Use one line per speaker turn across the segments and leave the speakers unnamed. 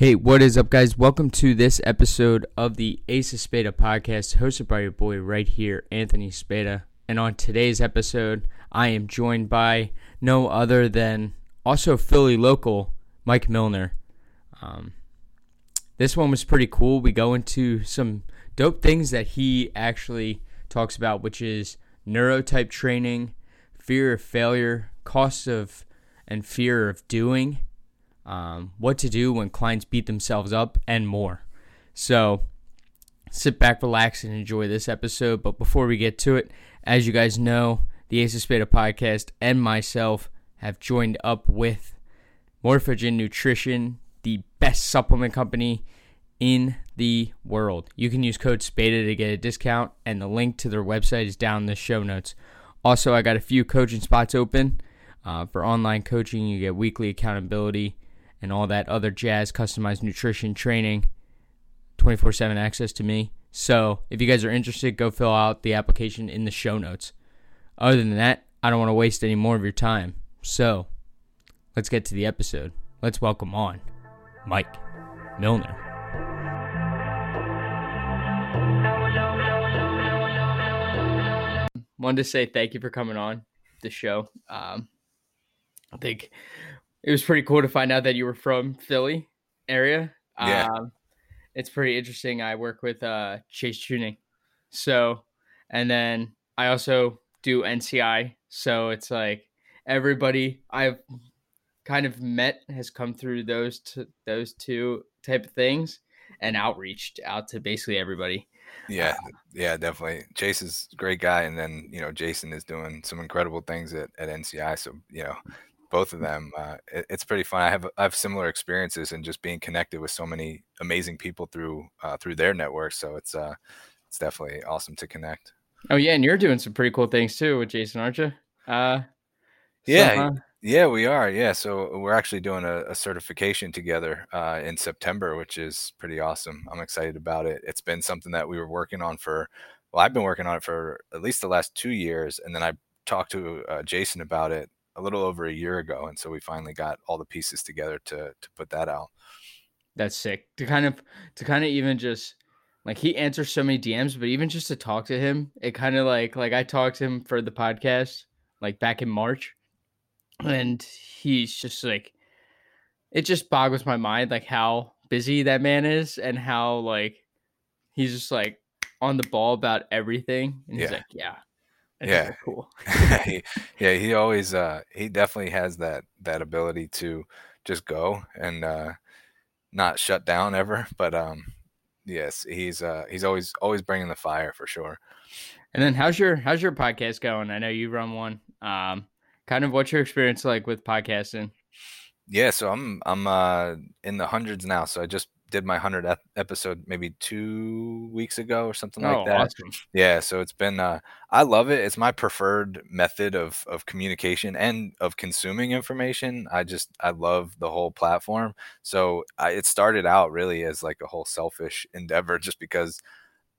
Hey, what is up, guys? Welcome to this episode of the Ace of Spada podcast, hosted by your boy right here, Anthony Spada. And on today's episode, I am joined by no other than also Philly local, Mike Millner. Um, this one was pretty cool. We go into some dope things that he actually talks about, which is neurotype training, fear of failure, costs of and fear of doing um, what to do when clients beat themselves up, and more. So sit back, relax, and enjoy this episode. But before we get to it, as you guys know, the Ace of Spada podcast and myself have joined up with Morphogen Nutrition, the best supplement company in the world. You can use code SPADA to get a discount, and the link to their website is down in the show notes. Also, I got a few coaching spots open. Uh, for online coaching, you get weekly accountability and all that other jazz, customized nutrition training, 24 7 access to me. So if you guys are interested, go fill out the application in the show notes. Other than that, I don't want to waste any more of your time. So let's get to the episode. Let's welcome on Mike Millner. Wanted to say thank you for coming on the show. Um, I think it was pretty cool to find out that you were from Philly area.
Yeah.
Um, it's pretty interesting. I work with uh, Chase Tuning. So, and then I also do NCI. So it's like everybody I've kind of met has come through those t- those two type of things and outreached out to basically everybody.
Yeah, yeah, definitely. Chase is a great guy, and then you know Jason is doing some incredible things at, at NCI. So you know, both of them, uh, it, it's pretty fun. I have I have similar experiences and just being connected with so many amazing people through uh, through their network. So it's uh, it's definitely awesome to connect.
Oh yeah, and you're doing some pretty cool things too with Jason, aren't you? Uh,
Yeah,
so, uh,
Yeah, we are. Yeah, so we're actually doing a, a certification together uh, in September, which is pretty awesome. I'm excited about it. It's been something that we were working on for, well, I've been working on it for at least the last two years, and then I talked to uh, Jason about it a little over a year ago, and so we finally got all the pieces together to to put that out.
that's sick to kind of to kind of even just like he answers so many DMs, but even just to talk to him, it kind of like like I talked to him for the podcast like back in March, and he's just like it just boggles my mind like how busy that man is and how like he's just like on the ball about everything, and he's
Yeah.
like, yeah,
Yeah.
cool.
He- yeah, he always uh he definitely has that that ability to just go and uh not shut down ever, but um yes, he's uh he's always always bringing the fire for sure.
And then how's your how's your podcast going? I know you run one. Um, kind of what's your experience like with podcasting?
Yeah, so I'm I'm uh in the hundreds now. So I just did my 100 ep- episode maybe 2 weeks ago or something like
oh,
that.
awesome!
Yeah, so it's been uh I love it. It's my preferred method of of communication and of consuming information. I just I love the whole platform. So I, it started out really as like a whole selfish endeavor just because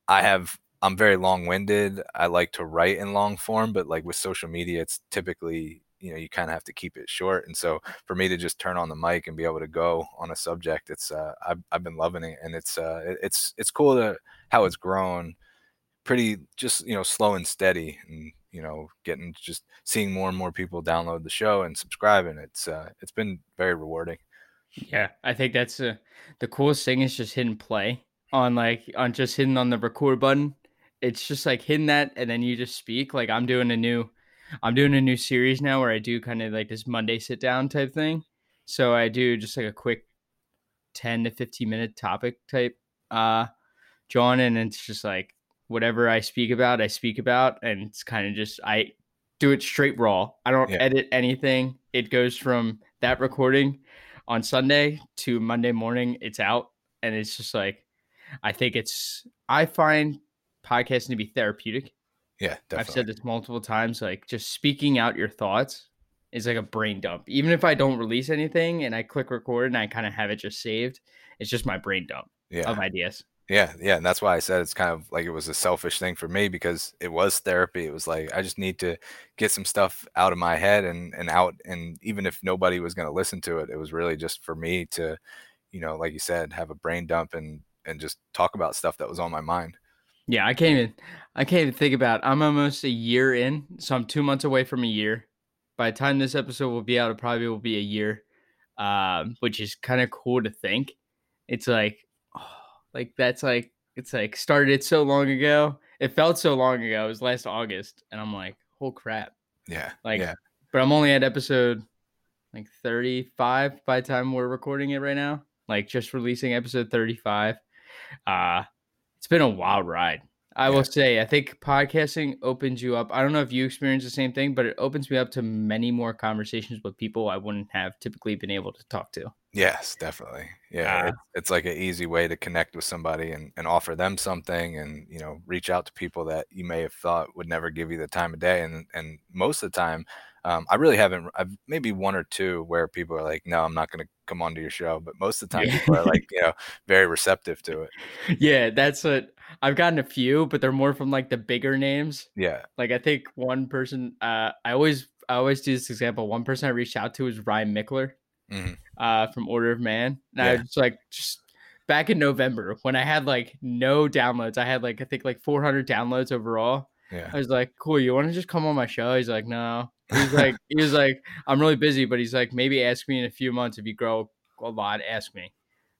I have I'm very long-winded. I like to write in long form, but like with social media it's typically you know you kind of have to keep it short and so for me to just turn on the mic and be able to go on a subject it's uh i've, I've been loving it and it's uh it- it's it's cool to how it's grown pretty just you know slow and steady and you know getting just seeing more and more people download the show and subscribe and it's uh it's been very rewarding
Yeah, I think that's uh, the coolest thing is just hitting play on like on just hitting on the record button. It's just like hitting that and then you just speak. Like I'm doing a new, I'm doing a new series now where I do kind of like this Monday sit down type thing. So I do just like a quick 10 to 15 minute topic type uh John and it's just like whatever I speak about, I speak about and it's kind of just I do it straight raw. I don't
Yeah.
edit anything. It goes from that recording on Sunday to Monday morning. It's out and it's just like I think it's I find podcasting to be therapeutic.
Yeah
I've said this multiple times. Like just speaking out your thoughts is like a brain dump. Even if I don't release anything and I click record and I kind of have it just saved, it's just my brain dump
yeah
of ideas.
Yeah, yeah, and that's why I said it's kind of like it was a selfish thing for me because it was therapy. It was like I just need to get some stuff out of my head and and out and even if nobody was going to listen to it, it was really just for me to you know, like you said, have a brain dump and and just talk about stuff that was on my mind.
Yeah, I can't even I can't even think about. I'm almost a year in, so I'm two months away from a year. By the time this episode will be out, it probably will be a year, um, which is kind of cool to think. It's like, oh, like that's like it's like started so long ago. It felt so long ago. It was last August, and I'm like, oh crap.
Yeah.
Like,
yeah.
but I'm only at episode like 35 by the time we're recording it right now. Like just releasing episode 35. Uh it's been a wild ride. I yeah. will say, I think podcasting opens you up. I don't know if you experience the same thing, but it opens me up to many more conversations with people I wouldn't have typically been able to talk to.
Yes, definitely. Yeah, uh, it's, it's like an easy way to connect with somebody and, and offer them something, and you know, reach out to people that you may have thought would never give you the time of day. And and most of the time, um, I really haven't. I've maybe one or two where people are like, "No, I'm not going to come onto your show," but most of the time, yeah. people are like, you know, very receptive to it.
Yeah, that's what I've gotten a few, but they're more from like the bigger names.
Yeah,
like I think one person. Uh, I always I always do this example. One person I reached out to was Ryan Michler, mm-hmm. uh, from Order of Man, and yeah. I was like, just back in November when I had like no downloads. I had like I think like 400 downloads overall.
Yeah.
I was like, cool. You want to just come on my show? He's like, no. He's like, he was like, I'm really busy, but he's like, maybe ask me in a few months if you grow a lot. Ask me.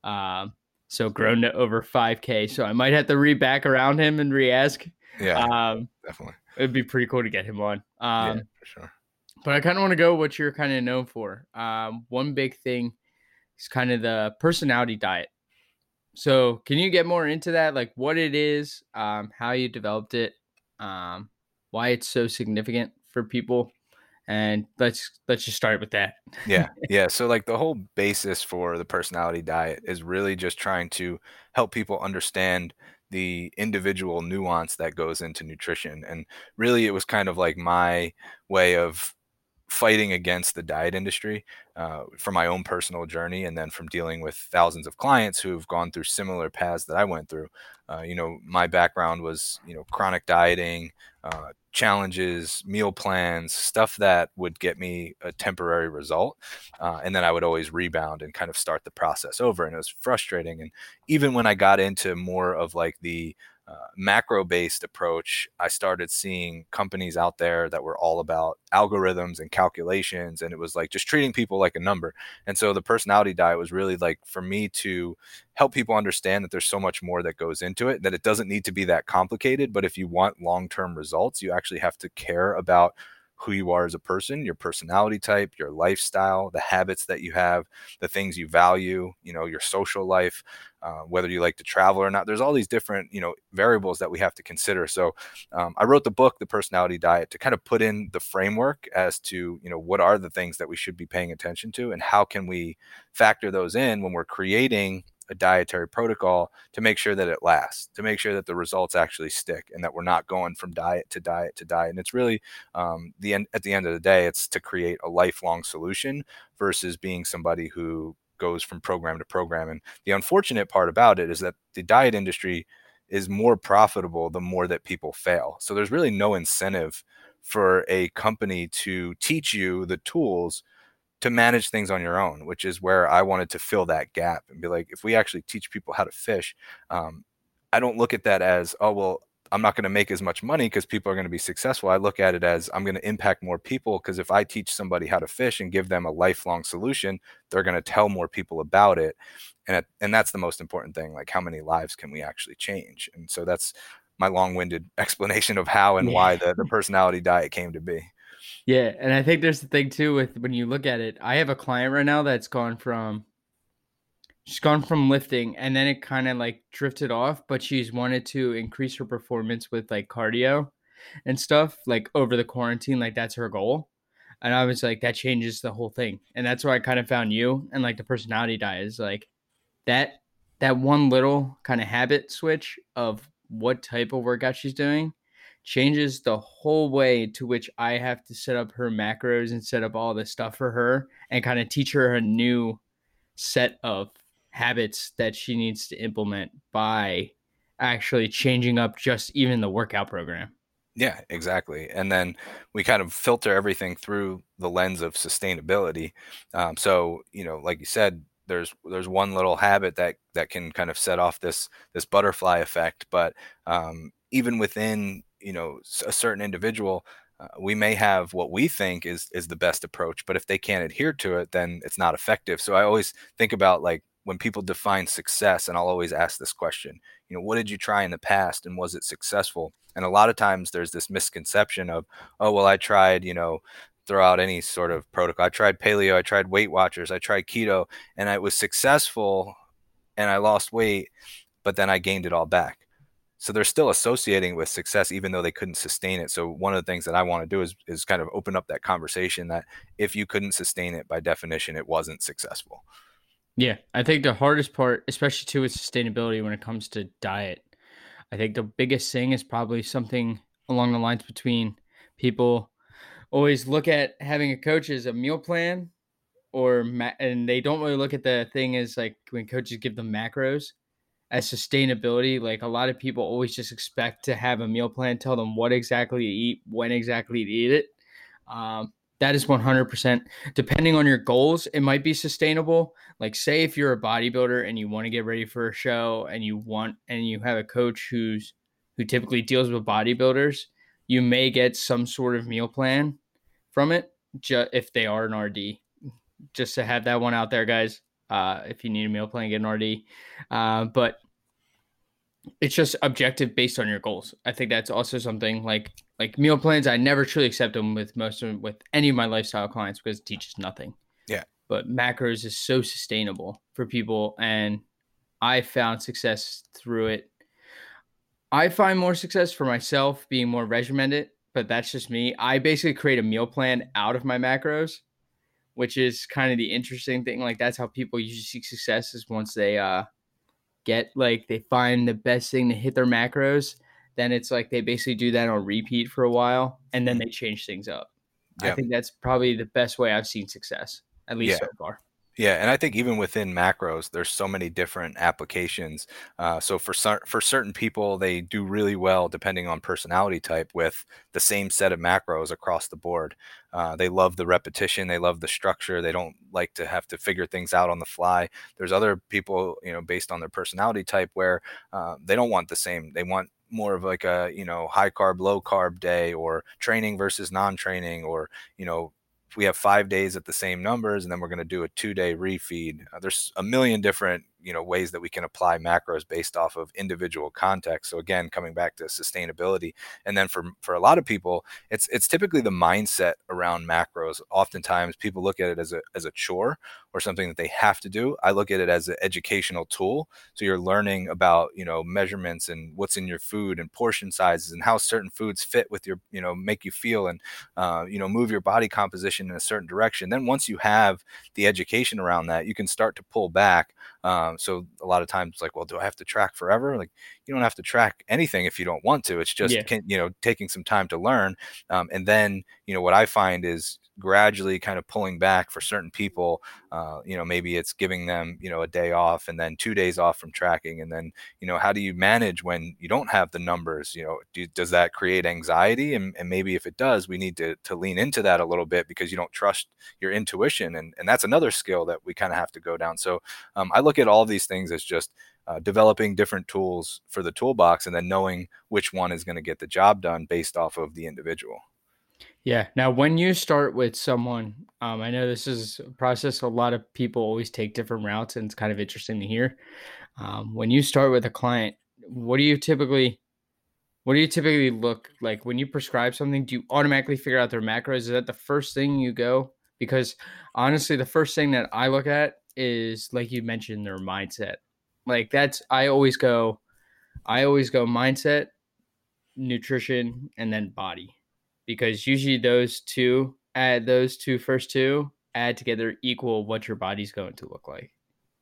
Um, so grown to over 5K. So I might have to re back around him and re ask.
Yeah, um, definitely.
It'd be pretty cool to get him on. Um,
yeah, for sure.
But I kind of want to go what you're kind of known for. Um, one big thing is kind of the personality diet. So can you get more into that? Like what it is, um, how you developed it, um, why it's so significant for people and let's let's just start with that
yeah yeah so like the whole basis for the personality diet is really just trying to help people understand the individual nuance that goes into nutrition and really it was kind of like my way of fighting against the diet industry uh, from my own personal journey and then from dealing with thousands of clients who've gone through similar paths that I went through. Uh, you know, my background was, you know, chronic dieting, uh, challenges, meal plans, stuff that would get me a temporary result. Uh, and then I would always rebound and kind of start the process over. And it was frustrating. And even when I got into more of like the macro based approach, I started seeing companies out there that were all about algorithms and calculations. And it was like just treating people like a number. And so the personality diet was really like for me to help people understand that there's so much more that goes into it, that it doesn't need to be that complicated. But if you want long term results, you actually have to care about who you are as a person, your personality type, your lifestyle, the habits that you have, the things you value, you know, your social life, uh, whether you like to travel or not. There's all these different, you know, variables that we have to consider. So um, I wrote the book, The Personality Diet, to kind of put in the framework as to, you know, what are the things that we should be paying attention to and how can we factor those in when we're creating a dietary protocol to make sure that it lasts, to make sure that the results actually stick, and that we're not going from diet to diet to diet. And it's really um, the end. At the end of the day, it's to create a lifelong solution versus being somebody who goes from program to program. And the unfortunate part about it is that the diet industry is more profitable the more that people fail. So there's really no incentive for a company to teach you the tools to manage things on your own, which is where I wanted to fill that gap and be like, if we actually teach people how to fish, um, I don't look at that as, oh, well, I'm not going to make as much money because people are going to be successful. I look at it as I'm going to impact more people because if I teach somebody how to fish and give them a lifelong solution, they're going to tell more people about it. And, and that's the most important thing. Like, how many lives can we actually change? And so that's my long winded explanation of how and yeah. why the, the personality diet came to be.
Yeah, and I think there's the thing too with when you look at it. I have a client right now that's gone from she's gone from lifting and then it kind of like drifted off, but she's wanted to increase her performance with like cardio and stuff like over the quarantine, like that's her goal. And I was like, that changes the whole thing. And that's where I kind of found you and like the personality diet is like that that one little kind of habit switch of what type of workout she's doing changes the whole way to which I have to set up her macros and set up all this stuff for her and kind of teach her a new set of habits that she needs to implement by actually changing up just even the workout program.
Yeah, exactly. And then we kind of filter everything through the lens of sustainability. Um, so, you know, like you said, there's there's one little habit that that can kind of set off this this butterfly effect but um, even within you know a certain individual uh, we may have what we think is is the best approach but if they can't adhere to it then it's not effective so i always think about like when people define success and i'll always ask this question you know what did you try in the past and was it successful and a lot of times there's this misconception of oh well i tried you know throw out any sort of protocol. I tried paleo, I tried Weight Watchers, I tried keto, and I was successful and I lost weight, but then I gained it all back. So they're still associating with success even though they couldn't sustain it. So one of the things that I want to do is is kind of open up that conversation that if you couldn't sustain it by definition, it wasn't successful.
Yeah, I think the hardest part, especially too with sustainability when it comes to diet, I think the biggest thing is probably something along the lines between people always look at having a coach as a meal plan or ma- and they don't really look at the thing as like when coaches give them macros as sustainability like a lot of people always just expect to have a meal plan tell them what exactly to eat when exactly to eat it um, that is 100% depending on your goals it might be sustainable like say if you're a bodybuilder and you want to get ready for a show and you want and you have a coach who's who typically deals with bodybuilders you may get some sort of meal plan from it ju- if they are an RD. Just to have that one out there, guys. Uh, if you need a meal plan, get an RD. Uh, but it's just objective based on your goals. I think that's also something like like meal plans. I never truly accept them with most of them, with any of my lifestyle clients because it teaches nothing.
Yeah.
But macros is so sustainable for people, and I found success through it. I find more success for myself being more regimented but that's just me. I basically create a meal plan out of my macros, which is kind of the interesting thing. Like that's how people usually seek success is once they uh get like they find the best thing to hit their macros, then it's like they basically do that on repeat for a while and then they change things up. I think that's probably the best way I've seen success, at least yeah. so far.
Yeah, and I think even within macros, there's so many different applications. Uh, so for for certain people, they do really well depending on personality type with the same set of macros across the board. Uh, they love the repetition, they love the structure. They don't like to have to figure things out on the fly. There's other people, you know, based on their personality type, where uh, they don't want the same. They want more of like a you know high carb low carb day or training versus non-training or you know we have five days at the same numbers and then we're going to do a two day refeed. Uh, there's a million different you know ways that we can apply macros based off of individual context. So again coming back to sustainability and then for for a lot of people it's it's typically the mindset around macros. Oftentimes people look at it as a as a chore or something that they have to do. I look at it as an educational tool. So you're learning about you know measurements and what's in your food and portion sizes and how certain foods fit with your you know make you feel and uh, you know move your body composition in a certain direction. Then once you have the education around that you can start to pull back um, so a lot of times, like, well, do I have to track forever? Like, you don't have to track anything if you don't want to. It's just, yeah. can, you know, taking some time to learn. Um, and then, you know, what I find is gradually kind of pulling back for certain people. Uh, you know, maybe it's giving them, you know, a day off and then two days off from tracking. And then, you know, how do you manage when you don't have the numbers? You know, do, does that create anxiety? And, and maybe if it does, we need to, to lean into that a little bit because you don't trust your intuition. And, and that's another skill that we kind of have to go down. So um, I look at all these things as just uh, developing different tools for the toolbox and then knowing which one is going to get the job done based off of the individual.
Yeah. Now, when you start with someone, um, I know this is a process. A lot of people always take different routes, and it's kind of interesting to hear. Um, when you start with a client, what do you typically, what do you typically look like when you prescribe something? Do you automatically figure out their macros? Is that the first thing you go? Because honestly, the first thing that I look at is, like you mentioned, their mindset. Like that's I always go, I always go mindset, nutrition, and then body because usually those two add those two first two add together equal what your body's going to look like.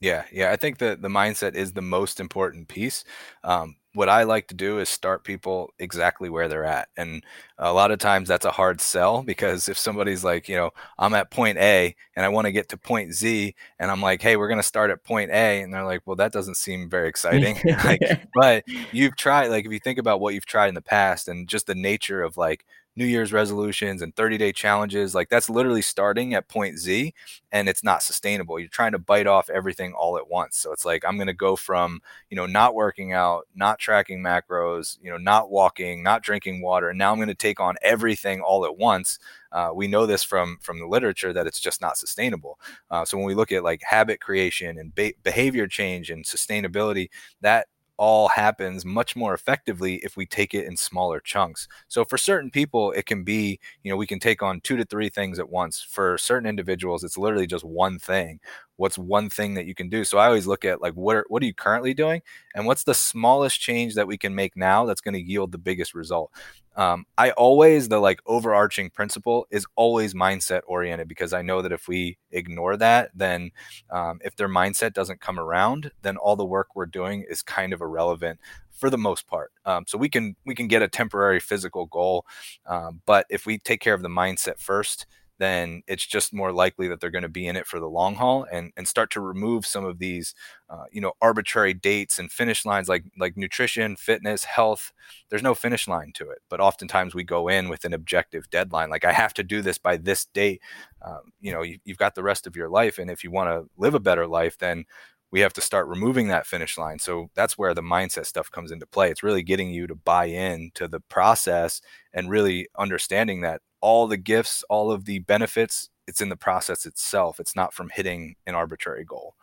Yeah, yeah. I think that the mindset is the most important piece. Um, what I like to do is start people exactly where they're at. And a lot of times that's a hard sell because if somebody's like, you know, I'm at point A and I want to get to point Z and I'm like, hey, we're going to start at point A. And they're like, well, that doesn't seem very exciting. like, but you've tried, like, if you think about what you've tried in the past and just the nature of like New Year's resolutions and 30 day challenges, like that's literally starting at point Z and it's not sustainable. You're trying to bite off everything all at once. So it's like, I'm going to go from, you know, not working out, not tracking macros, you know, not walking, not drinking water. And now I'm going to take on everything all at once. Uh, we know this from from the literature that it's just not sustainable. Uh, so when we look at like habit creation and be- behavior change and sustainability, that all happens much more effectively if we take it in smaller chunks. So for certain people, it can be, you know, we can take on two to three things at once. For certain individuals, it's literally just one thing. What's one thing that you can do? So I always look at like what are, what are you currently doing, and what's the smallest change that we can make now that's going to yield the biggest result. Um, I always the like overarching principle is always mindset oriented because I know that if we ignore that, then um, if their mindset doesn't come around, then all the work we're doing is kind of irrelevant for the most part. Um, so we can we can get a temporary physical goal, um, but if we take care of the mindset first, then it's just more likely that they're going to be in it for the long haul and, and start to remove some of these, uh, you know, arbitrary dates and finish lines like like nutrition, fitness, health. There's no finish line to it, but oftentimes we go in with an objective deadline, like I have to do this by this date. Um, you know, you, you've got the rest of your life, and if you want to live a better life, then we have to start removing that finish line. So that's where the mindset stuff comes into play. It's really getting you to buy in to the process and really understanding that all the gifts, all of the benefits, it's in the process itself. It's not from hitting an arbitrary goal.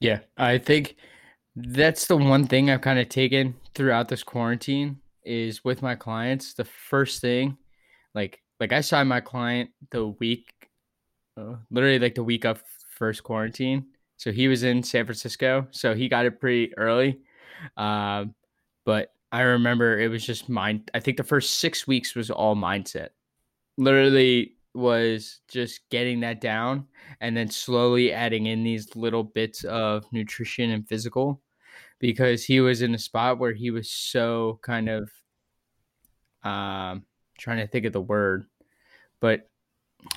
Yeah, I think that's the one thing I've kind of taken throughout this quarantine is with my clients. The first thing, like like I saw my client the week, uh, literally like the week of first quarantine. So he was in San Francisco, so he got it pretty early. Um, but I remember it was just mind. I think the first six weeks was all mindset literally was just getting that down and then slowly adding in these little bits of nutrition and physical because he was in a spot where he was so kind of um trying to think of the word but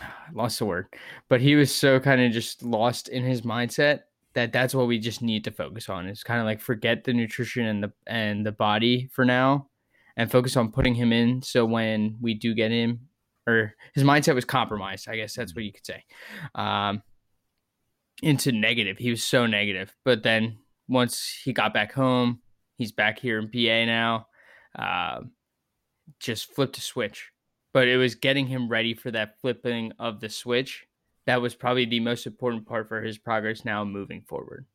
I lost the word but he was so kind of just lost in his mindset that that's what we just need to focus on is kind of like forget the nutrition and the and the body for now and focus on putting him in so when we do get him or his mindset was compromised. I guess that's what you could say. Um, into negative. He was so negative. But then once he got back home, he's back here in PA now. Uh, just flipped a switch. But it was getting him ready for that flipping of the switch. That was probably the most important part for his progress now moving forward.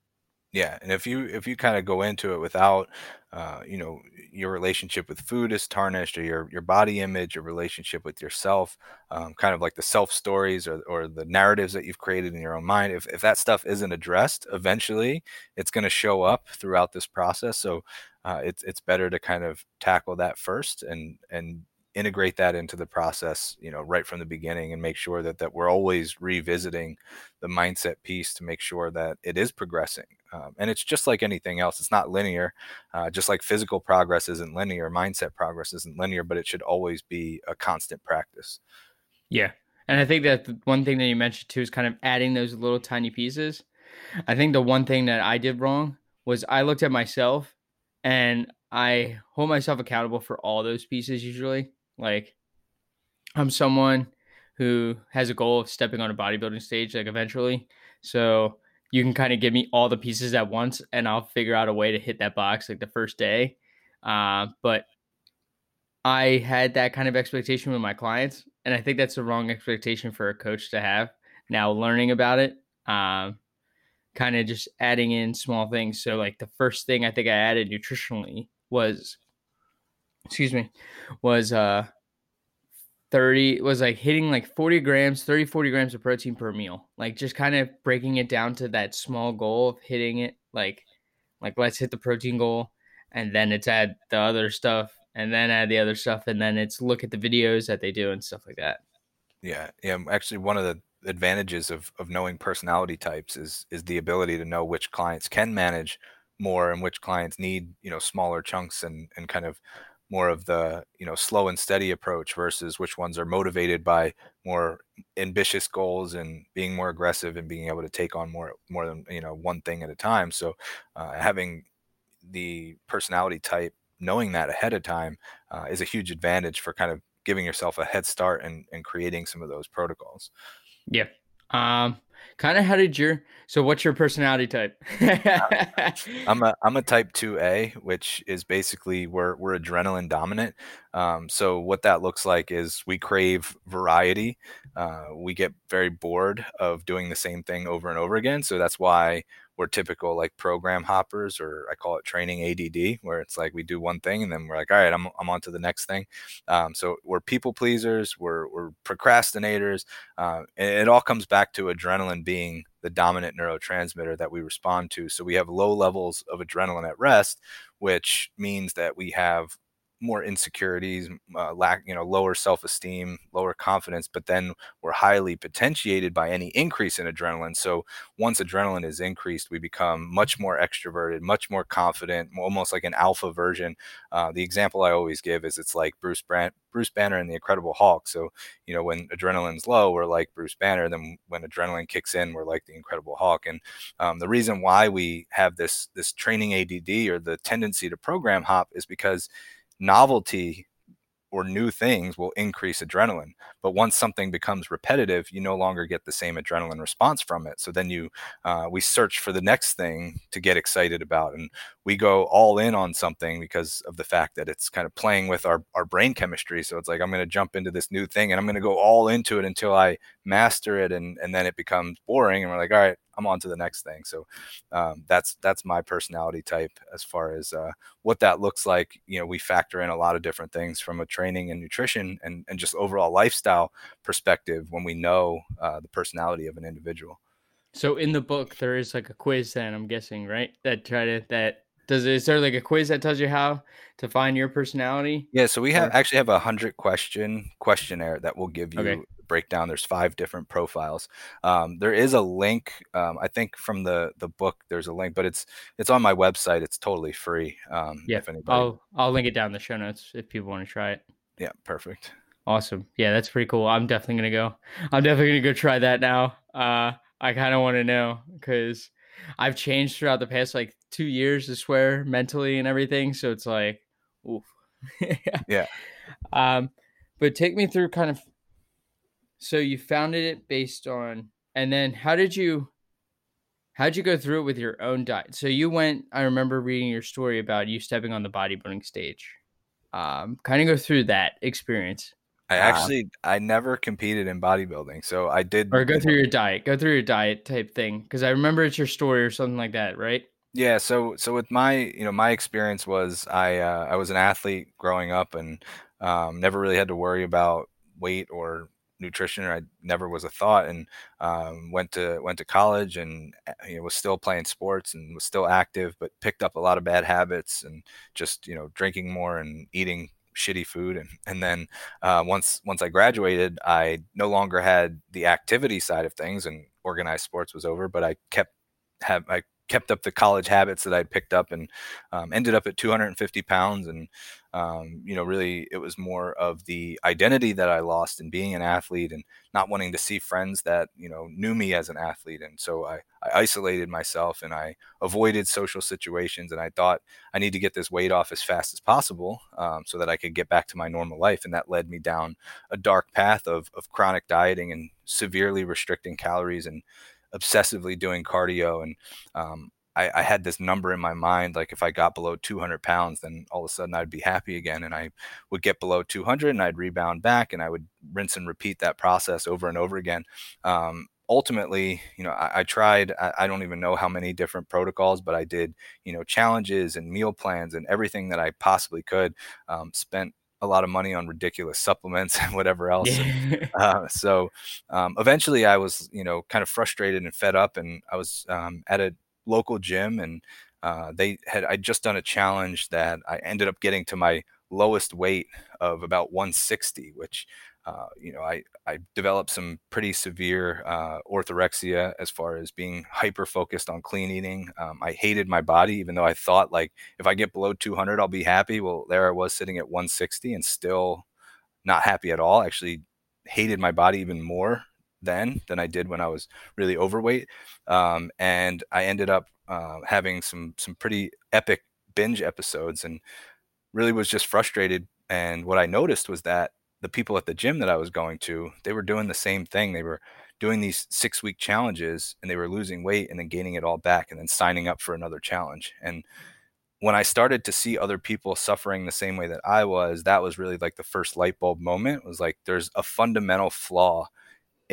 Yeah, and if you if you kind of go into it without, uh, you know, your relationship with food is tarnished, or your your body image, your relationship with yourself, um, kind of like the self stories or or the narratives that you've created in your own mind. If if that stuff isn't addressed, eventually it's going to show up throughout this process. So uh, it's it's better to kind of tackle that first and and integrate that into the process you know right from the beginning and make sure that that we're always revisiting the mindset piece to make sure that it is progressing um, and it's just like anything else it's not linear uh, just like physical progress isn't linear mindset progress isn't linear but it should always be a constant practice
yeah and i think that one thing that you mentioned too is kind of adding those little tiny pieces i think the one thing that i did wrong was i looked at myself and I hold myself accountable for all those pieces usually. Like I'm someone who has a goal of stepping on a bodybuilding stage like eventually. So you can kind of give me all the pieces at once and I'll figure out a way to hit that box like the first day. Uh, but I had that kind of expectation with my clients, and I think that's the wrong expectation for a coach to have. Now learning about it, um, kind of just adding in small things. So like the first thing I think I added nutritionally was excuse me, was uh 30 was like hitting like 40 grams 30 40 grams of protein per meal. Like just kind of breaking it down to that small goal of hitting it like like let's hit the protein goal and then it's add the other stuff and then add the other stuff and then it's look at the videos that they do and stuff like that.
Yeah yeah actually one of the advantages of, of knowing personality types is is the ability to know which clients can manage more and which clients need you know smaller chunks and and kind of more of the you know slow and steady approach versus which ones are motivated by more ambitious goals and being more aggressive and being able to take on more more than you know one thing at a time so uh, having the personality type knowing that ahead of time uh, is a huge advantage for kind of giving yourself a head start and, and creating some of those protocols.
Yeah. Um, kind of how did your so what's your personality type?
I'm a I'm a type 2A, which is basically we're we're adrenaline dominant. Um, so what that looks like is we crave variety. Uh, we get very bored of doing the same thing over and over again. So that's why we're typical like program hoppers or I call it training ADD, where it's like we do one thing and then we're like, all right, I'm, I'm on to the next thing. Um, so we're people pleasers, we're, we're procrastinators. Uh, and it all comes back to adrenaline being the dominant neurotransmitter that we respond to. So we have low levels of adrenaline at rest, which means that we have more insecurities, uh, lack, you know, lower self-esteem, lower confidence, but then we're highly potentiated by any increase in adrenaline. So once adrenaline is increased, we become much more extroverted, much more confident, almost like an alpha version. Uh, the example I always give is it's like Bruce Brand, Bruce Banner and the Incredible Hulk. So you know, when adrenaline's low, we're like Bruce Banner. Then when adrenaline kicks in, we're like the Incredible Hulk. And um, the reason why we have this this training ADD or the tendency to program hop is because novelty or new things will increase adrenaline. But once something becomes repetitive, you no longer get the same adrenaline response from it. So then you, uh, we search for the next thing to get excited about, and we go all in on something because of the fact that it's kind of playing with our our brain chemistry. So it's like I'm going to jump into this new thing, and I'm going to go all into it until I master it, and and then it becomes boring, and we're like, all right, I'm on to the next thing. So um, that's that's my personality type as far as uh, what that looks like. You know, we factor in a lot of different things from a training and nutrition and and just overall lifestyle perspective when we know uh, the personality of an individual.
So in the book, there is like a quiz then I'm guessing, right? That try to that does is there like a quiz that tells you how to find your personality?
Yeah, so we have or? actually have a hundred question questionnaire that will give you okay breakdown. There's five different profiles. Um, there is a link, um, I think, from the the book. There's a link, but it's it's on my website. It's totally free. Um,
yeah, if anybody... I'll I'll link it down in the show notes if people want to try it.
Yeah, perfect.
Awesome. Yeah, that's pretty cool. I'm definitely gonna go. I'm definitely gonna go try that now. Uh, I kind of want to know because I've changed throughout the past like two years. I swear mentally and everything. So it's like, oof.
yeah.
Um, but take me through kind of so you founded it based on, and then how did you, how did you go through it with your own diet? So you went. I remember reading your story about you stepping on the bodybuilding stage. Um, kind of go through that experience.
I actually uh, I never competed in bodybuilding, so I did.
Or go through your diet. Go through your diet type thing because I remember it's your story or something like that, right?
Yeah. So so with my you know my experience was I uh, I was an athlete growing up and um, never really had to worry about weight or nutrition I never was a thought and um, went to went to college and uh, you know, was still playing sports and was still active but picked up a lot of bad habits and just you know drinking more and eating shitty food and and then uh, once once I graduated I no longer had the activity side of things and organized sports was over but I kept have I kept up the college habits that I'd picked up and um, ended up at 250 pounds. And, um, you know, really it was more of the identity that I lost in being an athlete and not wanting to see friends that, you know, knew me as an athlete. And so I, I isolated myself and I avoided social situations. And I thought I need to get this weight off as fast as possible um, so that I could get back to my normal life. And that led me down a dark path of, of chronic dieting and severely restricting calories and obsessively doing cardio and um, I, I, had this number in my mind like if i got below 200 pounds then all of a sudden i'd be happy again and i would get below 200 and i'd rebound back and i would rinse and repeat that process over and over again um, ultimately you know i, I tried I, I, don't even know how many different protocols but i did you know challenges and meal plans and everything that i possibly could um, spent a lot of money on ridiculous supplements and whatever else. Yeah. uh, so um, eventually, I was you know kind of frustrated and fed up, and I was um, at a local gym, and uh, they had I just done a challenge that I ended up getting to my lowest weight of about 160, which uh, you know, I, I developed some pretty severe uh, orthorexia as far as being hyper focused on clean eating. Um, I hated my body, even though I thought like if I get below 200, I'll be happy. Well, there I was sitting at 160 and still not happy at all. Actually, hated my body even more then than I did when I was really overweight. Um, and I ended up uh, having some some pretty epic binge episodes and really was just frustrated. And what I noticed was that the people at the gym that I was going to, they were doing the same thing. They were doing these six week challenges and they were losing weight and then gaining it all back and then signing up for another challenge. And when I started to see other people suffering the same way that I was, that was really like the first light bulb moment. It was like there's a fundamental flaw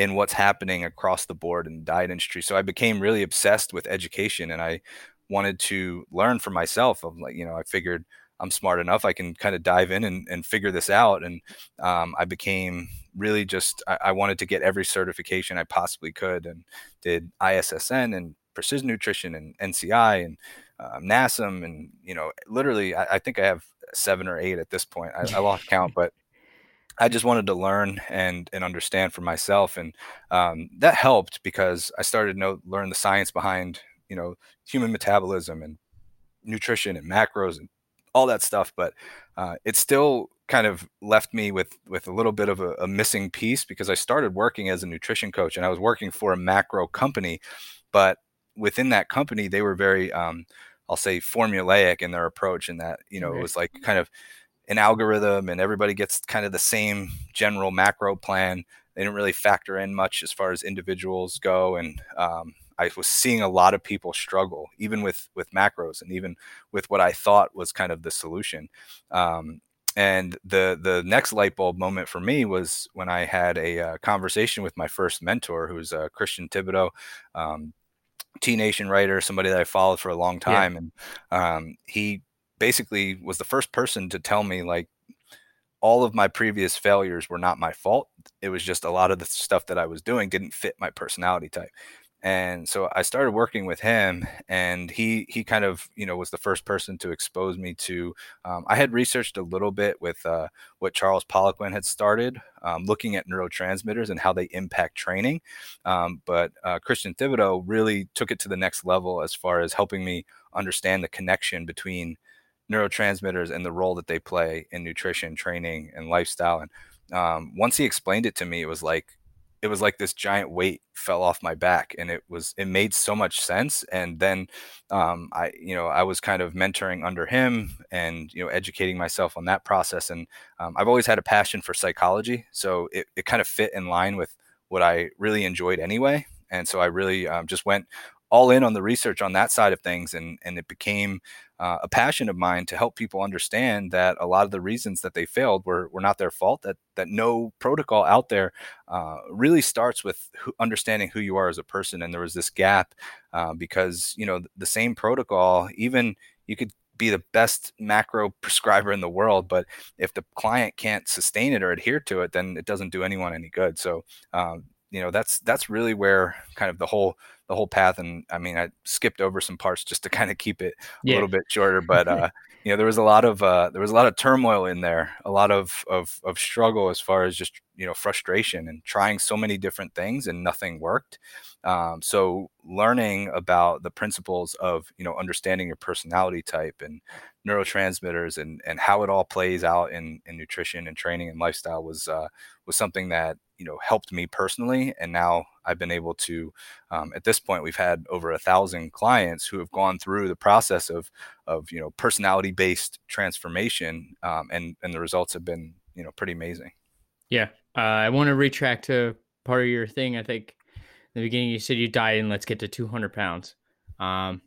in what's happening across the board in the diet industry. So I became really obsessed with education and I wanted to learn for myself. Of like, you know, I figured I'm smart enough, I can kind of dive in and, and figure this out. And um, I became really just, I, I, wanted to get every certification I possibly could and did ISSN and precision nutrition and NCI and um, NASM. And, you know, literally, I, I, think I have seven or eight at this point. I, I lost count, but I just wanted to learn and and understand for myself, and um, that helped because I started to know, learn the science behind you know human metabolism and nutrition and macros and all that stuff. But uh, it still kind of left me with with a little bit of a, a missing piece because I started working as a nutrition coach and I was working for a macro company, but within that company they were very um, I'll say formulaic in their approach and that you know it was like kind of an algorithm and everybody gets kind of the same general macro plan. They didn't really factor in much as far as individuals go. And um, I was seeing a lot of people struggle, even with with macros and even with what I thought was kind of the solution. Um, and the the next light bulb moment for me was when I had a uh, conversation with my first mentor, who's uh, Christian Thibaudeau, um, T Nation writer, somebody that I followed for a long time, yeah. and um, he basically was the first person to tell me like all of my previous failures were not my fault. It was just a lot of the stuff that I was doing didn't fit my personality type. And so I started working with him, and he he kind of you know was the first person to expose me to. Um, I had researched a little bit with uh, what Charles Poliquin had started, um, looking at neurotransmitters and how they impact training. Um, but uh, Christian Thibaudeau really took it to the next level as far as helping me understand the connection between neurotransmitters and the role that they play in nutrition, training, and lifestyle. And um, once he explained it to me, it was like it was like this giant weight fell off my back, and it was it made so much sense. And then um, I, you know, I was kind of mentoring under him and you know educating myself on that process. And um, I've always had a passion for psychology, so it, it kind of fit in line with what I really enjoyed anyway. And so I really um, just went all in on the research on that side of things, and and it became uh, a passion of mine to help people understand that a lot of the reasons that they failed were were not their fault. That that no protocol out there uh, really starts with who, understanding who you are as a person, and there was this gap uh, because you know the same protocol, even you could be the best macro prescriber in the world, but if the client can't sustain it or adhere to it, then it doesn't do anyone any good. So, um, you know, that's that's really where kind of the whole the whole path. And I mean, I skipped over some parts just to kind of keep it a little bit shorter, but uh, you know, there was a lot of uh, there was a lot of turmoil in there, a lot of, of of struggle as far as just you know frustration and trying so many different things and nothing worked. Um, so learning about the principles of you know understanding your personality type and neurotransmitters and and how it all plays out in in nutrition and training and lifestyle was uh, was something that you know helped me personally. And now i've been able to um, at this point we've had over a thousand clients who have gone through the process of of you know personality based transformation um, and and the results have been you know pretty amazing.
Yeah uh, i want to retract to part of your thing. I think in the beginning you said you died and let's get to 200 pounds. Um,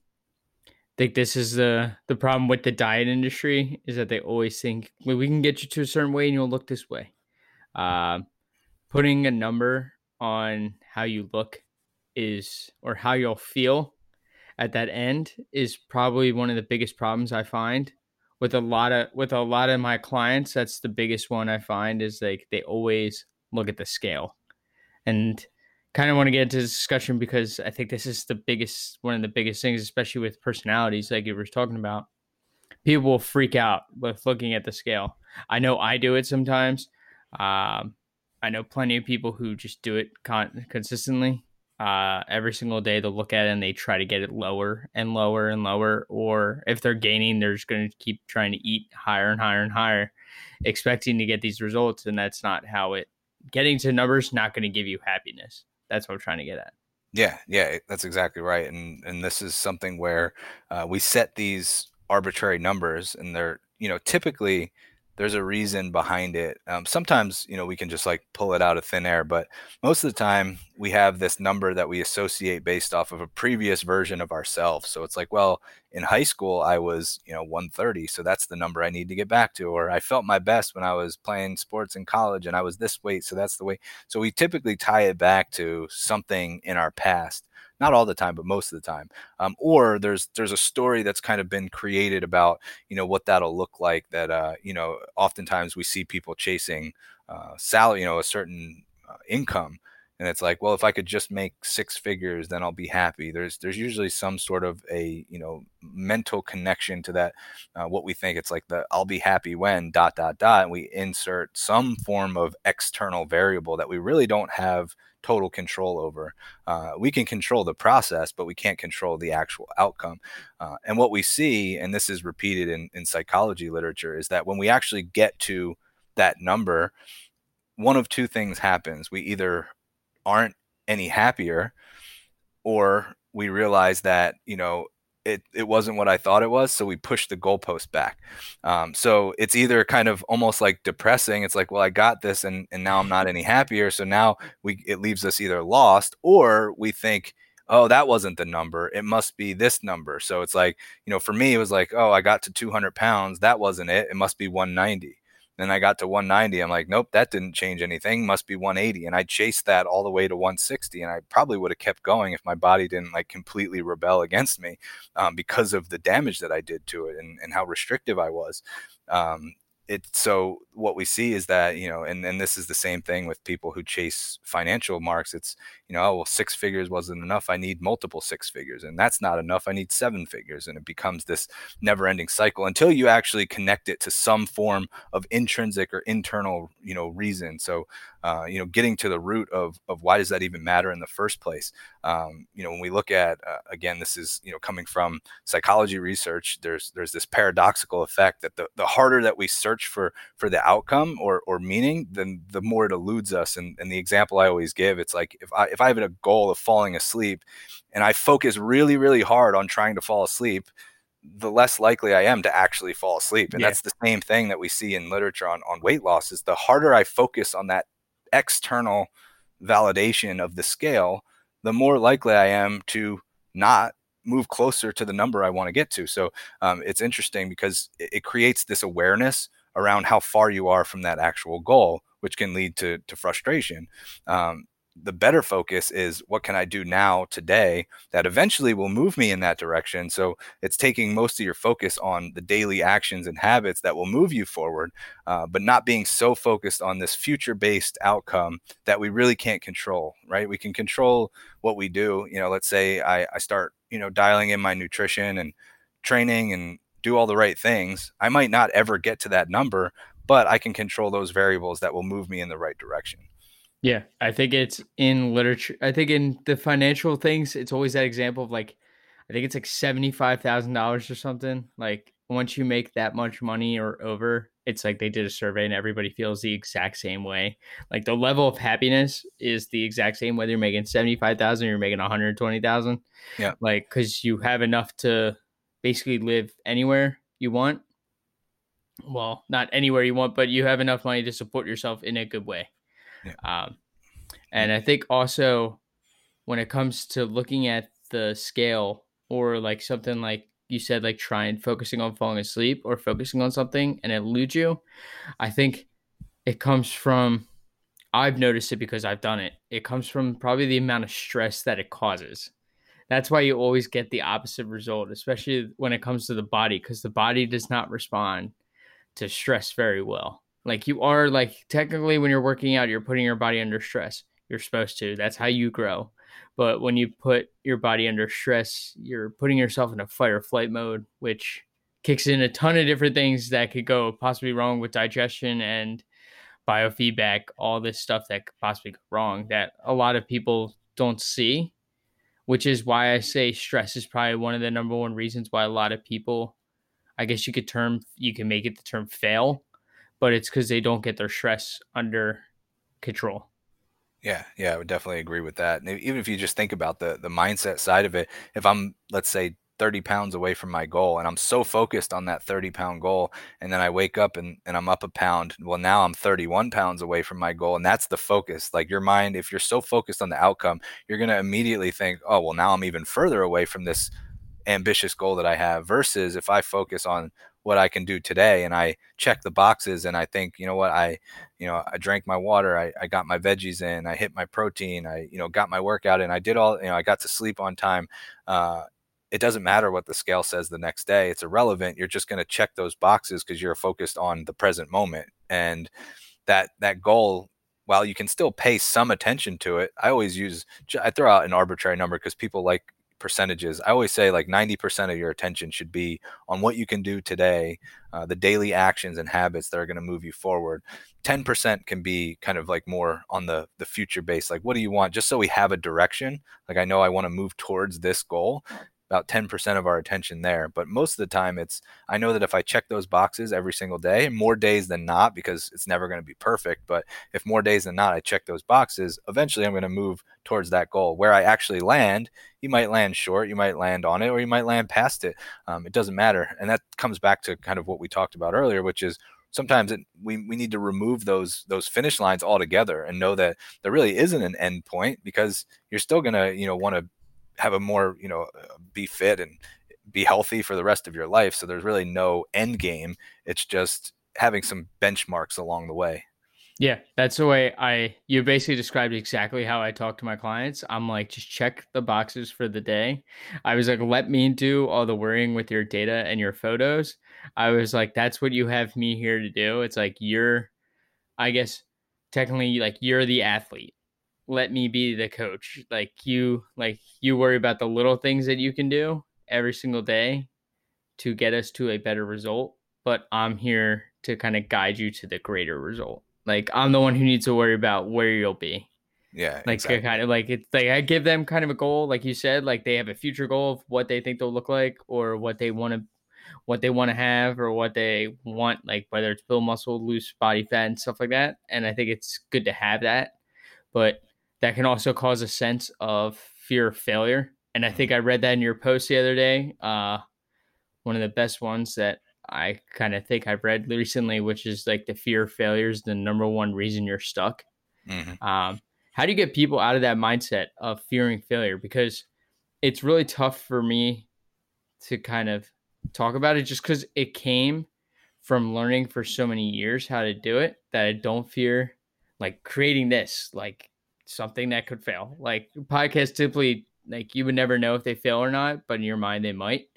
I think this is the the problem with the diet industry is that they always think well, we can get you to a certain way and you'll look this way. Uh, putting a number on how you look is or how you'll feel at that end is probably one of the biggest problems I find with a lot of with a lot of my clients that's the biggest one I find is like they always look at the scale. And kind of want to get into this discussion because I think this is the biggest one of the biggest things especially with personalities like you were talking about. People will freak out with looking at the scale. I know I do it sometimes. Um, I know plenty of people who just do it con- consistently. Uh, every single day they'll look at it and they try to get it lower and lower and lower. Or if they're gaining, they're just going to keep trying to eat higher and higher and higher, expecting to get these results. And that's not how it. Getting to numbers not going to give you happiness. That's what I'm trying to get at.
Yeah, yeah, that's exactly right. And and this is something where uh, we set these arbitrary numbers, and they're you know typically there's a reason behind it. Um, sometimes, you know, we can just like pull it out of thin air, but most of the time we have this number that we associate based off of a previous version of ourselves. So it's like, well, in high school, I was, you know, 130. So that's the number I need to get back to. Or I felt my best when I was playing sports in college and I was this weight. So that's the way. So we typically tie it back to something in our past not all the time, but most of the time. Um, or there's there's a story that's kind of been created about you know what that'll look like. That uh, you know, oftentimes we see people chasing uh, salary, you know, a certain uh, income, and it's like, well, if I could just make six figures, then I'll be happy. There's there's usually some sort of a you know mental connection to that. Uh, what we think it's like the I'll be happy when dot dot dot, and we insert some form of external variable that we really don't have total control over. Uh, we can control the process, but we can't control the actual outcome. Uh, and what we see, and this is repeated in, in psychology literature, is that when we actually get to that number, one of two things happens. We either aren't any happier or we realize that, you know, it, it wasn't what I thought it was. So we pushed the goalpost back. Um, so it's either kind of almost like depressing. It's like, well, I got this and, and now I'm not any happier. So now we, it leaves us either lost or we think, oh, that wasn't the number. It must be this number. So it's like, you know, for me, it was like, oh, I got to 200 pounds. That wasn't it. It must be 190. Then I got to 190. I'm like, nope, that didn't change anything. Must be 180. And I chased that all the way to 160. And I probably would have kept going if my body didn't like completely rebel against me um, because of the damage that I did to it and, and how restrictive I was. Um, it so what we see is that you know and, and this is the same thing with people who chase financial marks it's you know oh well six figures wasn't enough i need multiple six figures and that's not enough i need seven figures and it becomes this never ending cycle until you actually connect it to some form of intrinsic or internal you know reason so uh, you know, getting to the root of, of why does that even matter in the first place. Um, you know, when we look at, uh, again, this is, you know, coming from psychology research, there's, there's this paradoxical effect that the, the harder that we search for, for the outcome or, or meaning, then the more it eludes us. And, and the example I always give, it's like, if I, if I have a goal of falling asleep and I focus really, really hard on trying to fall asleep, the less likely I am to actually fall asleep. And yeah. that's the same thing that we see in literature on, on weight loss is the harder I focus on that external validation of the scale, the more likely I am to not move closer to the number I want to get to. So um, it's interesting because it, it, creates this awareness around how far you are from that actual goal, which can lead to, to frustration. Um, the better focus is what can I do now today that eventually will move me in that direction. So it's taking most of your focus on the daily actions and habits that will move you forward, uh, but not being so focused on this future based outcome that we really can't control, right? We can control what we do. You know, let's say I, I start, you know, dialing in my nutrition and training and do all the right things. I might not ever get to that number, but I can control those variables that will move me in the right direction.
Yeah, I think it's in literature. I think in the financial things, it's always that example of like, I think it's like seventy five thousand dollars or something. Like once you make that much money or over, it's like they did a survey and everybody feels the exact same way. Like the level of happiness is the exact same whether you're making seventy five thousand or you're making one hundred twenty thousand.
Yeah,
like because you have enough to basically live anywhere you want. Well, not anywhere you want, but you have enough money to support yourself in a good way. Yeah. Um, and I think also when it comes to looking at the scale or like something like you said, like trying focusing on falling asleep or focusing on something and it eludes you, I think it comes from I've noticed it because I've done it. It comes from probably the amount of stress that it causes. That's why you always get the opposite result, especially when it comes to the body, because the body does not respond to stress very well. Like you are like technically when you're working out, you're putting your body under stress. You're supposed to. That's how you grow. But when you put your body under stress, you're putting yourself in a fight or flight mode, which kicks in a ton of different things that could go possibly wrong with digestion and biofeedback, all this stuff that could possibly go wrong that a lot of people don't see, which is why I say stress is probably one of the number one reasons why a lot of people, I guess you could term, you can make it the term fail but it's because they don't get their stress under control.
Yeah, yeah, I would definitely agree with that. And even if you just think about the the mindset side of it, if I'm let's say 30 pounds away from my goal and i'm so focused on that 30 pound goal and then i wake up and, and i'm up a pound well now i'm 31 pounds away from my goal and that's the focus like your mind if you're so focused on the outcome you're going to immediately think oh well now i'm even further away from this ambitious goal that i have versus if i focus on what I can do today. And I check the boxes and I think, you know what, I, you know, I drank my water, I, I got my veggies in, I hit my protein, I, you know, got my workout and I did all, you know, I got to sleep on time. Uh, it doesn't matter what the scale says the next day. It's irrelevant. You're just going to check those boxes because you're focused on the present moment. And that, that goal, while you can still pay some attention to it, I always use, I throw out an arbitrary number because people like percentages. I always say like 90% of your attention should be on what you can do today, uh, the daily actions and habits that are going to move you forward. 10% can be kind of like more on the the future base like what do you want just so we have a direction like i know i want to move towards this goal about 10% of our attention there. But most of the time, it's I know that if I check those boxes every single day, more days than not, because it's never going to be perfect, but if more days than not I check those boxes, eventually I'm going to move towards that goal. Where I actually land, you might land short, you might land on it, or you might land past it. Um, it doesn't matter. And that comes back to kind of what we talked about earlier, which is sometimes it, we, we need to remove those those finish lines altogether and know that there really isn't an end point because you're still going to you know want to have a more you know uh, be fit and be healthy for the rest of your life so there's really no end game. It's just having some benchmarks along the way.
Yeah that's the way i you basically described exactly how i talk to my clients. I'm like just check the boxes for the day. I was like let me do all the worrying with your data and your photos. I was like that's what you have me here to do. It's like you're i guess technically like you're the athlete let me be the coach. Like you like you worry about the little things that you can do every single day to get us to a better result, but I'm here to kind of guide you to the greater result. Like I'm the one who needs to worry about where you'll be.
Yeah.
Like exactly. kind of like it's like I give them kind of a goal, like you said, like they have a future goal of what they think they'll look like or what they want to what they want to have or what they want, like whether it's build muscle, lose body fat and stuff like that. And I think it's good to have that. But that can also cause a sense of fear of failure. And I think I read that in your post the other day. Uh, one of the best ones that I kind of think I've read recently, which is like the fear of failure is the number one reason you're stuck. Mm-hmm. Um, how do you get people out of that mindset of fearing failure? Because it's really tough for me to kind of talk about it just because it came from learning for so many years how to do it that I don't fear like creating this. Like something that could fail. Like podcasts typically like you would never know if they fail or not, but in your mind they might.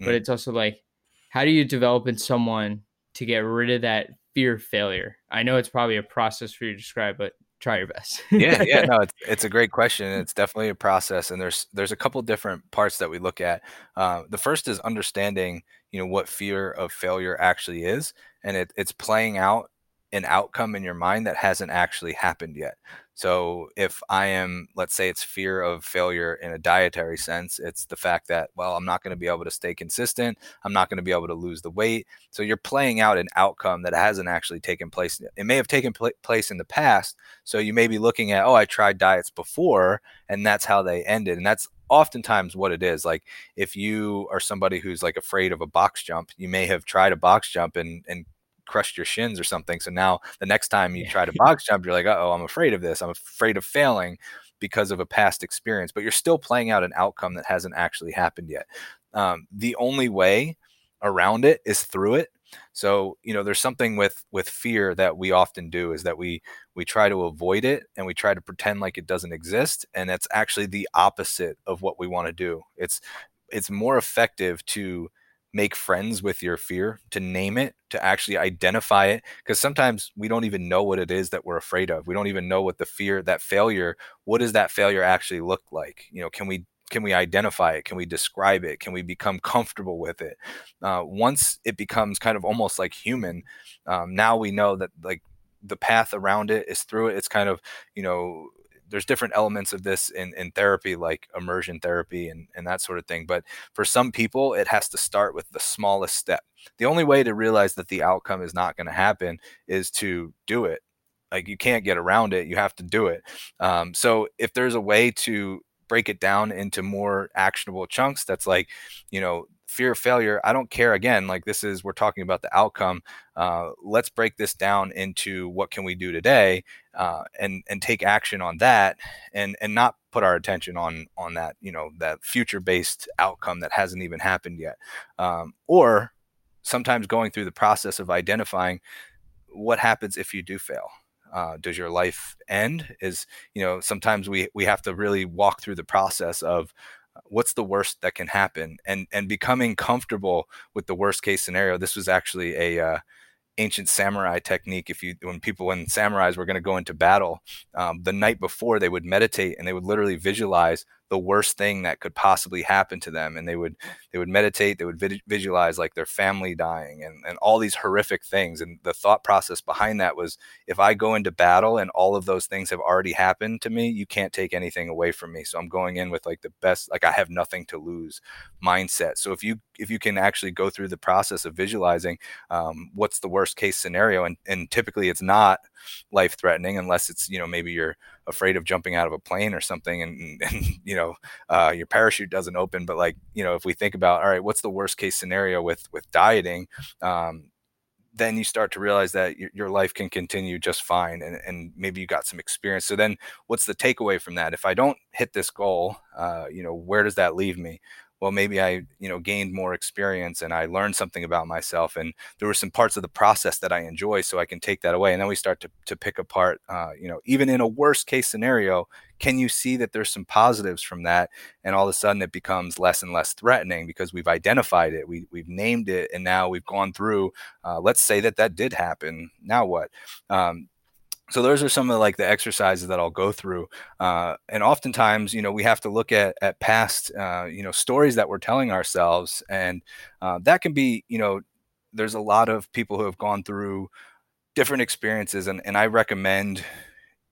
Mm. But it's also like how do you develop in someone to get rid of that fear of failure? I know it's probably a process for you to describe, but try your best.
yeah, yeah, no, it's it's a great question. It's definitely a process, and there's there's a couple different parts that we look at. Uh, the first is understanding, you know, what fear of failure actually is, and it, it's playing out an outcome in your mind that hasn't actually happened yet. So if I am, let's say it's fear of failure in a dietary sense, it's the fact that, well, I'm not going to be able to stay consistent. I'm not going to be able to lose the weight. So you're playing out an outcome that hasn't actually taken place. It may have taken pl- place in the past. So you may be looking at, oh, I tried diets before and that's how they ended. And that's oftentimes what it is. Like if you are somebody who's like afraid of a box jump, you may have tried a box jump and, and crushed your shins or something. So now the next time you try to box jump, you're like, oh, I'm afraid of this. I'm afraid of failing because of a past experience, but you're still playing out an outcome that hasn't actually happened yet. Um, the only way around it is through it. So, you know, there's something with with fear that we often do is that we we try to avoid it and we try to pretend like it doesn't exist and it's actually the opposite of what we want to do. It's it's more effective to make friends with your fear, to name it, to actually identify it. Because sometimes we don't even know what it is that we're afraid of. We don't even know what the fear, that failure, what does that failure actually look like? You know, can we can we identify it? Can we describe it? Can we become comfortable with it? Uh, once it becomes kind of almost like human, um, now we know that like the path around it is through it. It's kind of you know there's different elements of this in, in therapy like immersion therapy and, and that sort of thing but for some people it has to start with the smallest step. The only way to realize that the outcome is not going to happen is to do it. Like you can't get around it you have to do it. Um, so if there's a way to break it down into more actionable chunks that's like you know fear of failure i don't care again like this is we're talking about the outcome uh, let's break this down into what can we do today uh, and and take action on that and and not put our attention on on that you know that future based outcome that hasn't even happened yet. Um, or sometimes going through the process of identifying what happens if you do fail. Uh, does your life end? Is you know sometimes we we have to really walk through the process of what's the worst that can happen and and becoming comfortable with the worst case scenario. This was actually a uh, ancient samurai technique. If you when people when samurais were going to go into battle um, the night before they would meditate and they would literally visualize the worst thing that could possibly happen to them and they would they would meditate they would visualize like their family dying and, and all these horrific things and the thought process behind that was if i go into battle and all of those things have already happened to me you can't take anything away from me so i'm going in with like the best like i have nothing to lose mindset. So if you if you can actually go through the process of visualizing um, what's the worst case scenario and and typically it's not life threatening unless it's you know maybe you're afraid of jumping out of a plane or something and, and you know uh, your parachute doesn't open but like you know if we think about all right what's the worst case scenario with with dieting? Um, then you start to realize that your, your life can continue just fine and, and maybe you got some experience. So then what's the takeaway from that? If i don't hit this goal uh, you know where does that leave me well maybe i you know gained more experience and i learned something about myself and there were some parts of the process that i enjoy so i can take that away. And then we start to, to pick apart uh, you know even in a worst case scenario can you see that there's some positives from that? And all of a sudden it becomes less and less threatening because we've identified it we, we've named it and now we've gone through uh, let's say that that did happen now what? Um, so those are some of like the exercises that I'll go through, uh, and oftentimes, you know, we have to look at at past, uh, you know, stories that we're telling ourselves, and uh, that can be, you know, there's a lot of people who have gone through different experiences, and and I recommend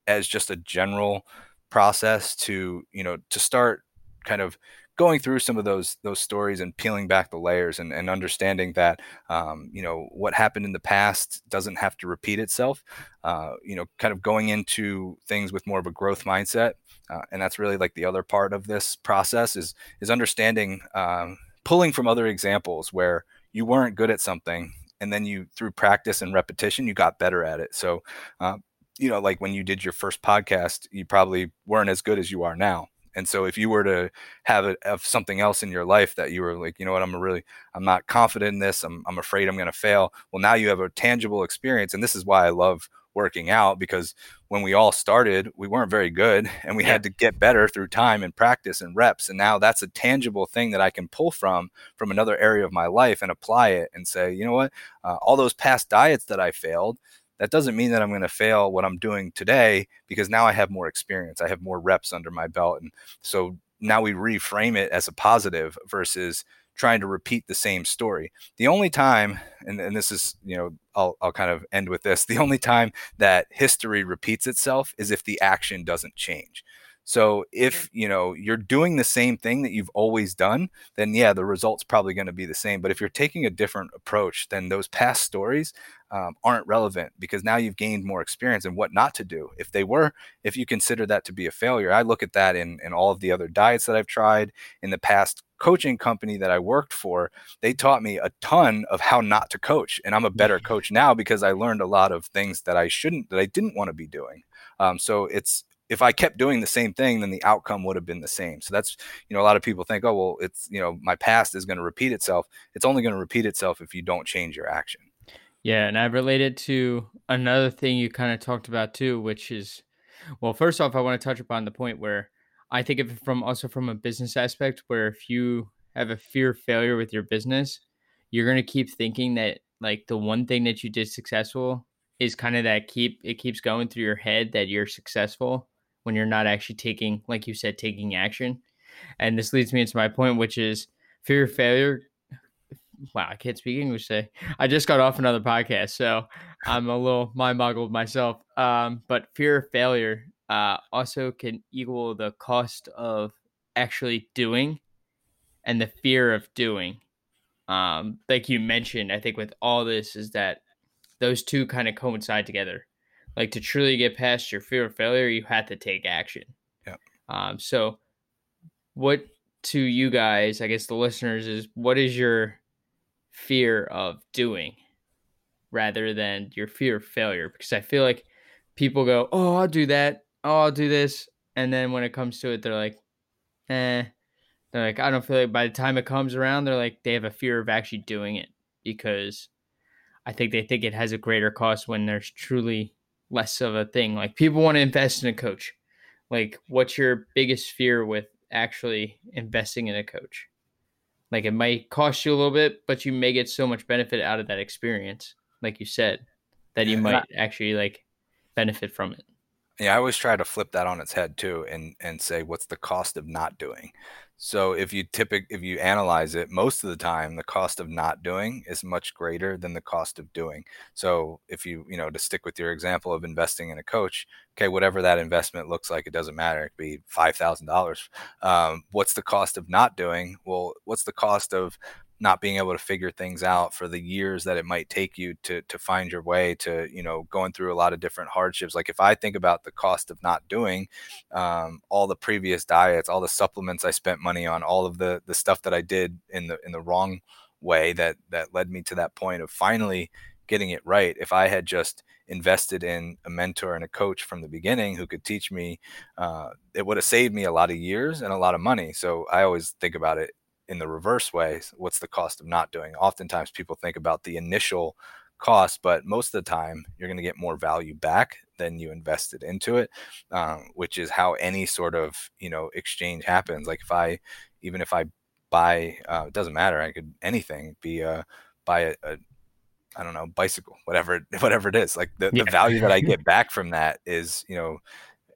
as just a general process to you know to start kind of going through some of those those stories and peeling back the layers and, and understanding that um, you know what happened in the past doesn't have to repeat itself uh, you know kind of going into things with more of a growth mindset uh, and that's really like the other part of this process is is understanding um, pulling from other examples where you weren't good at something and then you through practice and repetition you got better at it. So uh, you know like when you did your first podcast you probably weren't as good as you are now and so if you were to have it have something else in your life that you were like, you know what, I'm really I'm not confident in this. I'm I'm afraid I'm going to fail. Well, now you have a tangible experience and this is why I love working out because when we all started, we weren't very good and we yeah. had to get better through time and practice and reps. And now that's a tangible thing that I can pull from from another area of my life and apply it and say, you know what, uh, all those past diets that I failed, that doesn't mean that I'm going to fail what I'm doing today because now I have more experience. I have more reps under my belt. And so now we reframe it as a positive versus trying to repeat the same story. The only time, and, and this is, you know, I'll, I'll kind of end with this the only time that history repeats itself is if the action doesn't change. So if you know you're doing the same thing that you've always done, then yeah, the result's probably going to be the same. But if you're taking a different approach, then those past stories um, aren't relevant because now you've gained more experience and what not to do. If they were, if you consider that to be a failure, I look at that in in all of the other diets that I've tried in the past coaching company that I worked for, they taught me a ton of how not to coach. And I'm a better coach now because I learned a lot of things that I shouldn't, that I didn't want to be doing. Um, so it's, if I kept doing the same thing, then the outcome would have been the same. So that's, you know, a lot of people think, oh, well, it's, you know, my past is going to repeat itself. It's only going to repeat itself if you don't change your action.
Yeah. And I related to another thing you kind of talked about too, which is, well, first off, I want to touch upon the point where I think of from also from a business aspect, where if you have a fear of failure with your business, you're going to keep thinking that like the one thing that you did successful is kind of that keep it keeps going through your head that you're successful when you're not actually taking, like you said, taking action. And this leads me into my point, which is fear of failure. Wow, I can't speak English today. I just got off another podcast, so I'm a little mind boggled myself. Um, but fear of failure uh, also can equal the cost of actually doing and the fear of doing. Um, like you mentioned, I think with all this is that those two kind of coincide together like to truly get past your fear of failure, you have to take action.
Yeah.
Um, so what to you guys, I guess the listeners, is what is your fear of doing rather than your fear of failure? Because I feel like people go, "Oh, I'll do that. Oh, I'll do this," and then when it comes to it, they're like, "Eh." They're like, I don't feel like by the time it comes around, they're like they have a fear of actually doing it because I think they think it has a greater cost when there's truly less of a thing. Like people want to invest in a coach. Like, what's your biggest fear with actually investing in a coach? Like, it might cost you a little bit, but you may get so much benefit out of that experience, like you said, that you might actually like benefit from it.
Yeah, I always try to flip that on its head too, and and say what's the cost of not doing. So if you typic if you analyze it, most of the time the cost of not doing is much greater than the cost of doing. So if you you know to stick with your example of investing in a coach, okay, whatever that investment looks like, it doesn't matter. It could be five thousand um, dollars. What's the cost of not doing? Well, what's the cost of not being able to figure things out for the years that it might take you to to find your way to you know going through a lot of different hardships like if i think about the cost of not doing um, all the previous diets all the supplements i spent money on all of the the stuff that i did in the in the wrong way that that led me to that point of finally getting it right if i had just invested in a mentor and a coach from the beginning who could teach me uh, it would have saved me a lot of years and a lot of money so i always think about it in the reverse way what's the cost of not doing oftentimes people think about the initial cost but most of the time you're going to get more value back than you invested into it um, which is how any sort of you know exchange happens like if i even if i buy uh, it doesn't matter i could anything be a buy a, a I don't know, bicycle, whatever, whatever it is. Like the, yeah. the value that I get back from that is, you know,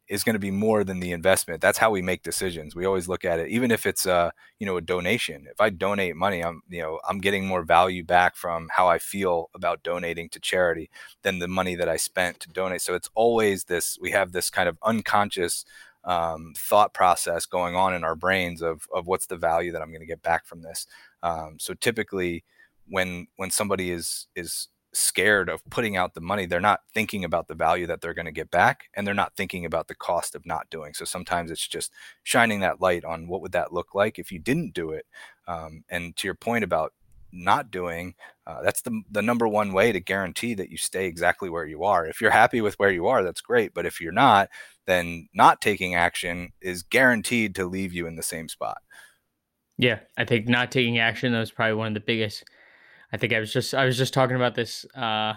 is going to be more than the investment. That's how we make decisions. We always look at it, even if it's a you know a donation. If I donate money, I'm you know I'm getting more value back from how I feel about donating to charity than the money that I spent to donate. So it's always this. We have this kind of unconscious um, thought process going on in our brains of of what's the value that I'm going to get back from this. Um, so typically, when when somebody is is scared of putting out the money, they're not thinking about the value that they're going to get back and they're not thinking about the cost of not doing. So sometimes it's just shining that light on what would that look like if you didn't do it. Um, and to your point about not doing, uh, that's the, the number one way to guarantee that you stay exactly where you are. If you're happy with where you are, that's great. But if you're not, then not taking action is guaranteed to leave you in the same spot.
Yeah, I think not taking action is probably one of the biggest I think I was just I was just talking about this uh,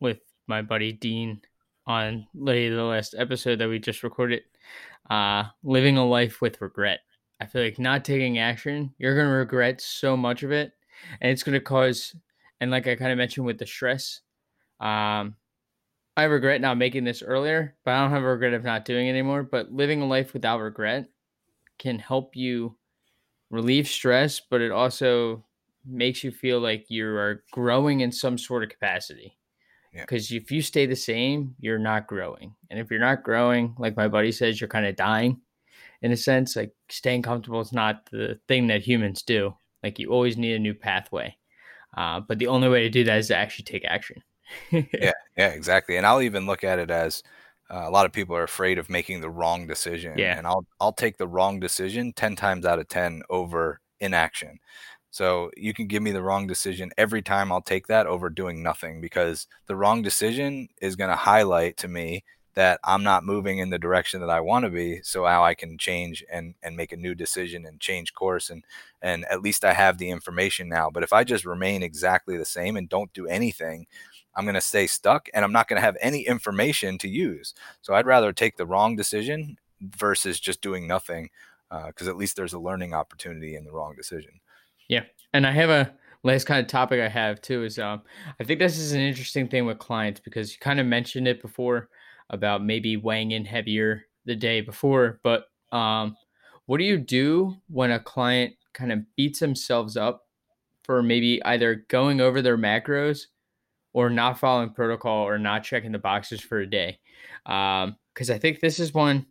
with my buddy Dean on the last episode that we just recorded. Uh, living a life with regret. I feel like not taking action, you're gonna regret so much of it, and it's gonna cause. And like I kind of mentioned with the stress, um, I regret not making this earlier, but I don't have a regret of not doing it anymore. But living a life without regret can help you relieve stress, but it also makes you feel like you are growing in some sort of capacity. Because yeah. if you stay the same, you're not growing. And if you're not growing, like my buddy says, you're kind of dying in a sense. Like staying comfortable is not the thing that humans do. Like you always need a new pathway. Uh, but the only way to do that is to actually take action.
yeah, yeah, exactly. And I'll even look at it as uh, a lot of people are afraid of making the wrong decision.
Yeah.
And I'll I'll take the wrong decision ten times out of ten over inaction. So you can give me the wrong decision every time I'll take that over doing nothing because the wrong decision is going to highlight to me that I'm not moving in the direction that I want to be. So how I can change and, and make a new decision and change course and and at least I have the information now. But if I just remain exactly the same and don't do anything, I'm going to stay stuck and I'm not going to have any information to use. So I'd rather take the wrong decision versus just doing nothing because uh, at least there's a learning opportunity in the wrong decision.
Yeah, and I have a last kind of topic I have too is um I think this is an interesting thing with clients because you kind of mentioned it before about maybe weighing in heavier the day before, but um what do you do when a client kind of beats themselves up for maybe either going over their macros or not following protocol or not checking the boxes for a day? Um because I think this is one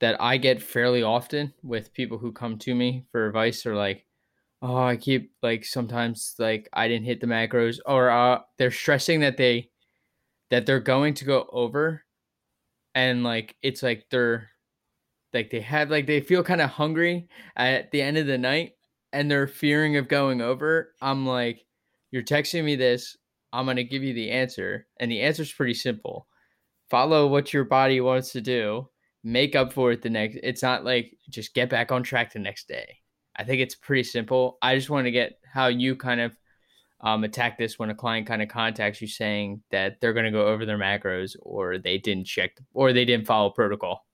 that I get fairly often with people who come to me for advice or like oh, I keep like sometimes like I didn't hit the macros, or uh, they're stressing that they that they're going to go over, and like it's like they're like they have like they feel kind of hungry at the end of the night and they're fearing of going over, I'm like, you're texting me this. I'm going to give you the answer. And the answer is pretty simple follow what your body wants to do, make up for it the next. It's not like just get back on track the next day. I think it's pretty simple. I just want to get how you kind of um, attack this when a client kind of contacts you saying that they're going to go over their macros or they didn't check or they didn't follow protocol.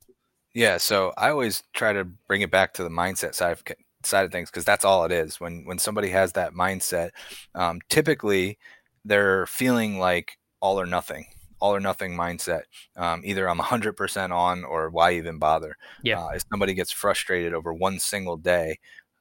Yeah, so I always try to bring it back to the mindset side of side of things because that's all it is. When when somebody has that mindset, um, typically they're feeling like all or nothing, all or nothing mindset. Um, either I'm 100% on or why even bother.
Yeah.
Uh, if somebody gets frustrated over one single day,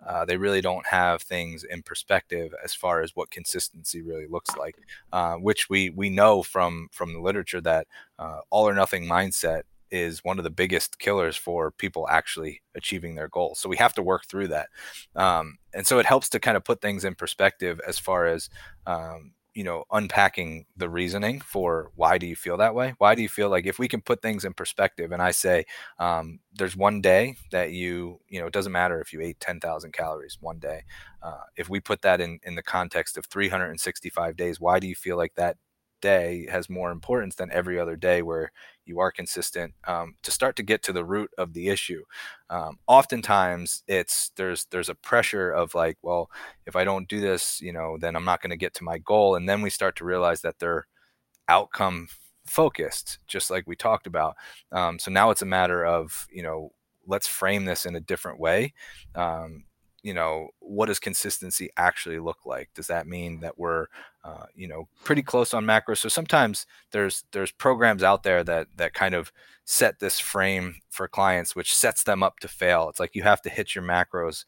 uh, they really don't have things in perspective as far as what consistency really looks like, uh, which we we know from from the literature that uh, all or nothing mindset is one of the biggest killers for people actually achieving their goals. So we have to work through that. Um, and so it helps to kind of put things in perspective as far as, um, you know, unpacking the reasoning for why do you feel that way? Why do you feel like if we can put things in perspective and I say, um, there's one day that you, you know, it doesn't matter if you ate 10,000 calories one day. Uh, if we put that in, in the context of 365 days, why do you feel like that day has more importance than every other day where you are consistent um, to start to get to the root of the issue. Um, oftentimes it's there's there's a pressure of like well if i don't do this you know then i'm not going to get to my goal and then we start to realize that they're outcome focused just like we talked about. Um, so now it's a matter of you know let's frame this in a different way. Um, you know what does consistency actually look like? Does that mean that we're uh, you know pretty close on macros? So sometimes there's there's programs out there that that kind of set this frame for clients which sets them up to fail. It's like you have to hit your macros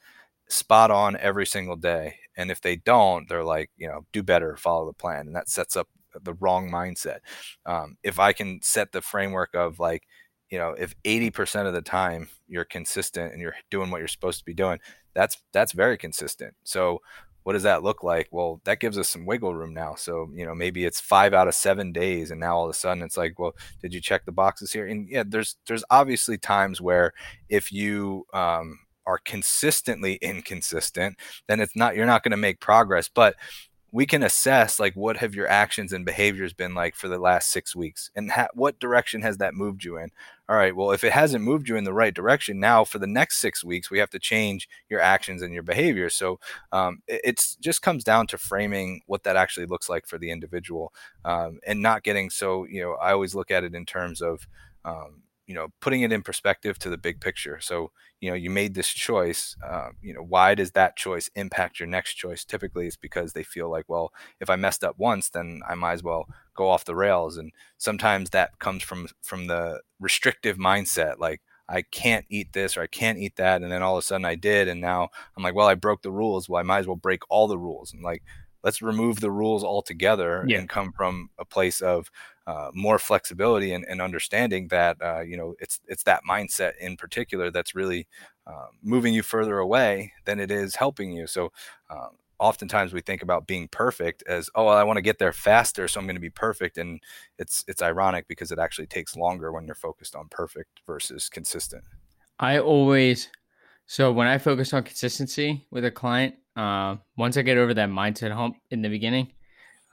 spot on every single day and if they don't they're like you know do better follow the plan and that sets up the wrong mindset. Um, if i can set the framework of like you know if 80% of the time you're consistent and you're doing what you're supposed to be doing that's that's very consistent. So what does that look like? Well, that gives us some wiggle room now. So, you know, maybe it's five out of seven days, and now all of a sudden it's like, well, did you check the boxes here? And yeah, there's there's obviously times where if you um, are consistently inconsistent, then it's not you're not going to make progress. But we can assess like what have your actions and behaviors been like for the last six weeks? And ha- what direction has that moved you in? All right well if it hasn't moved you in the right direction now for the next six weeks we have to change your actions and your behavior. So um, it it's just comes down to framing what that actually looks like for the individual um, and not getting so you know i always look at it in terms of um, you know putting it in perspective to the big picture. So you know you made this choice uh, you know why does that choice impact your next choice? Typically it's because they feel like well if i messed up once then i might as well go off the rails. And sometimes that comes from from the restrictive mindset like i can't eat this or i can't eat that. And then all of a sudden i did and now i'm like well i broke the rules. Well i might as well break all the rules. And like let's remove the rules altogether yeah. and come from a place of uh, more flexibility and, and understanding that uh, you know it's it's that mindset in particular that's really uh, moving you further away than it is helping you. So um, oftentimes we think about being perfect as oh well, I want to get there faster, so I'm going to be perfect, and it's it's ironic because it actually takes longer when you're focused on perfect versus consistent.
I always so when I focus on consistency with a client, uh, once I get over that mindset hump in the beginning,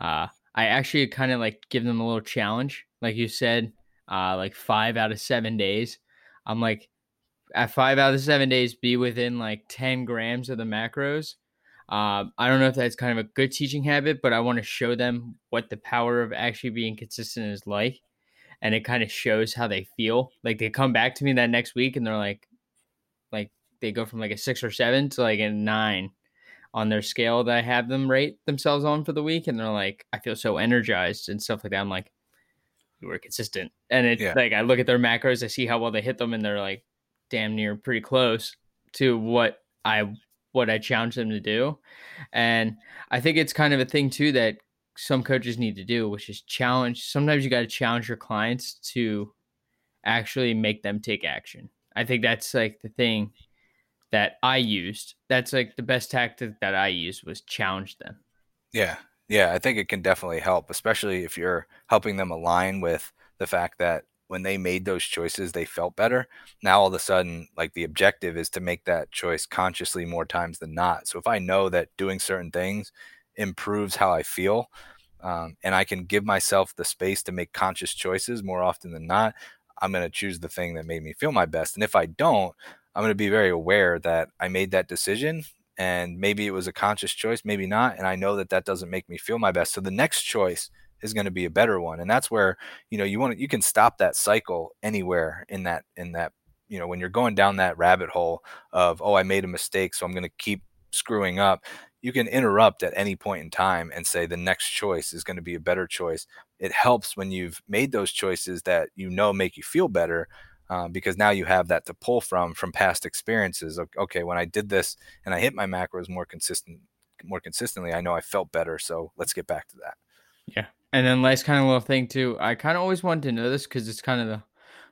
uh, I actually kind of like give them a little challenge, like you said, uh, like five out of seven days. I'm like, at five out of seven days, be within like 10 grams of the macros. Uh, I don't know if that's kind of a good teaching habit, but I want to show them what the power of actually being consistent is like. And it kind of shows how they feel. Like they come back to me that next week and they're like, like they go from like a six or seven to like a nine on their scale that I have them rate themselves on for the week, and they're like, I feel so energized and stuff like that. I'm like, you were consistent, and it's yeah. like I look at their macros, I see how well they hit them, and they're like, damn near pretty close to what I what I challenge them to do, and I think it's kind of a thing too that some coaches need to do, which is challenge. Sometimes you got to challenge your clients to actually make them take action. I think that's like the thing that I used. That's like the best tactic that I used was challenge them.
Yeah. Yeah, I think it can definitely help, especially if you're helping them align with the fact that when they made those choices, they felt better. Now all of a sudden, like the objective is to make that choice consciously more times than not. So if I know that doing certain things improves how I feel, um, and I can give myself the space to make conscious choices more often than not, I'm going to choose the thing that made me feel my best. And if I don't, I'm going to be very aware that I made that decision and maybe it was a conscious choice, maybe not. And I know that that doesn't make me feel my best. So the next choice is going to be a better one. And that's where, you know, you want to, you can stop that cycle anywhere in that, in that, you know, when you're going down that rabbit hole of, oh, I made a mistake. So I'm going to keep screwing up you can interrupt at any point in time and say the next choice is going to be a better choice. It helps when you've made those choices that you know make you feel better uh, because now you have that to pull from from past experiences. Okay, when I did this and I hit my macros more consistent, more consistently, I know I felt better. So let's get back to that.
Yeah, and then last kind of little thing too. I kind of always wanted to know this because it's kind of the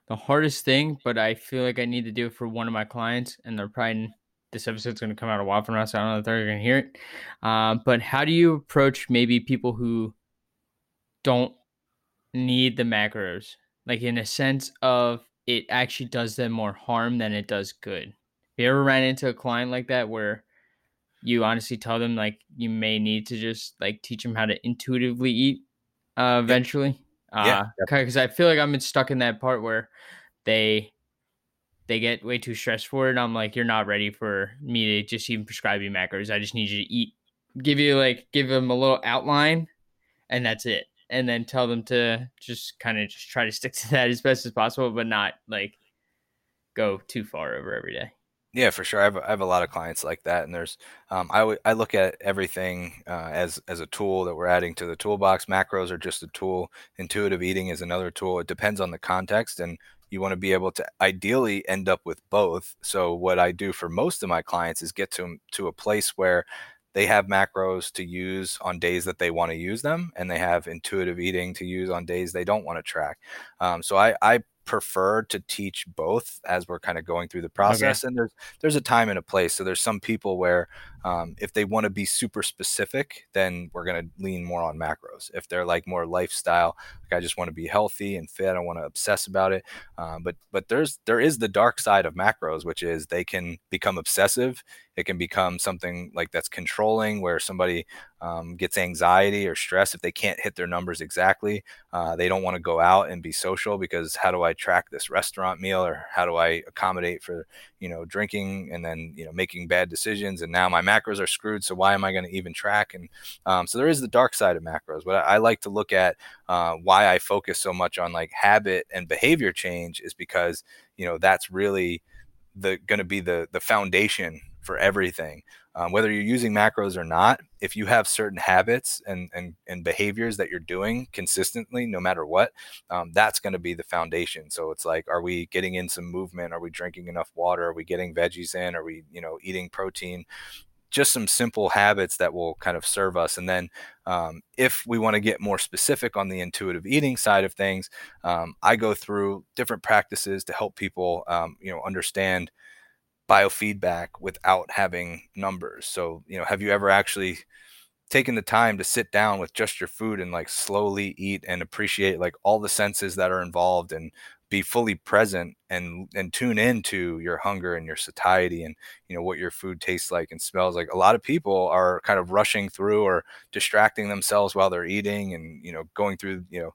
the hardest thing, but I feel like I need to do it for one of my clients, and they're probably this episode's going to come out a while from now, so I don't know if they're going to hear it. Uh, but how do you approach maybe people who don't need the macros, like in a sense of it actually does them more harm than it does good? Have you ever ran into a client like that where you honestly tell them like you may need to just like teach them how to intuitively eat uh, eventually? Yeah, because uh, I feel like I'm stuck in that part where they they get way too stressed for it. I'm like, you're not ready for me to just even prescribe you macros. I just need you to eat, give you like, give them a little outline, and that's it. And then tell them to just kind of just try to stick to that as best as possible, but not like go too far over every day.
Yeah, for sure. I have, I have a lot of clients like that, and there's um, I, w- I look at everything uh, as as a tool that we're adding to the toolbox. Macros are just a tool. Intuitive eating is another tool. It depends on the context, and you want to be able to ideally end up with both. So what I do for most of my clients is get to to a place where they have macros to use on days that they want to use them, and they have intuitive eating to use on days they don't want to track. Um, so I, I prefer to teach both as we're kind of going through the process okay. and there's there's a time and a place so there's some people where um, if they want to be super specific then we're going to lean more on macros if they're like more lifestyle i just want to be healthy and fit i don't want to obsess about it um, but but there's there is the dark side of macros which is they can become obsessive it can become something like that's controlling where somebody um, gets anxiety or stress if they can't hit their numbers exactly uh, they don't want to go out and be social because how do i track this restaurant meal or how do I accommodate for you know drinking and then you know making bad decisions and now my macros are screwed so why am I going to even track? And um, so there is the dark side of macros but I, I like to look at uh, why I focus so much on like habit and behavior change is because you know that's really the going to be the the foundation for everything. Um, whether you're using macros or not if you have certain habits and and, and behaviors that you're doing consistently no matter what um, that's going to be the foundation. So it's like are we getting in some movement? Are we drinking enough water? Are we getting veggies in? Are we you know eating protein just some simple habits that will kind of serve us. And then, um, if we want to get more specific on the intuitive eating side of things, um, I go through different practices to help people, um, you know, understand biofeedback without having numbers. So, you know, have you ever actually taken the time to sit down with just your food and like slowly eat and appreciate like all the senses that are involved and be fully present and and tune into your hunger and your satiety and you know what your food tastes like and smells like. A lot of people are kind of rushing through or distracting themselves while they're eating and you know going through you know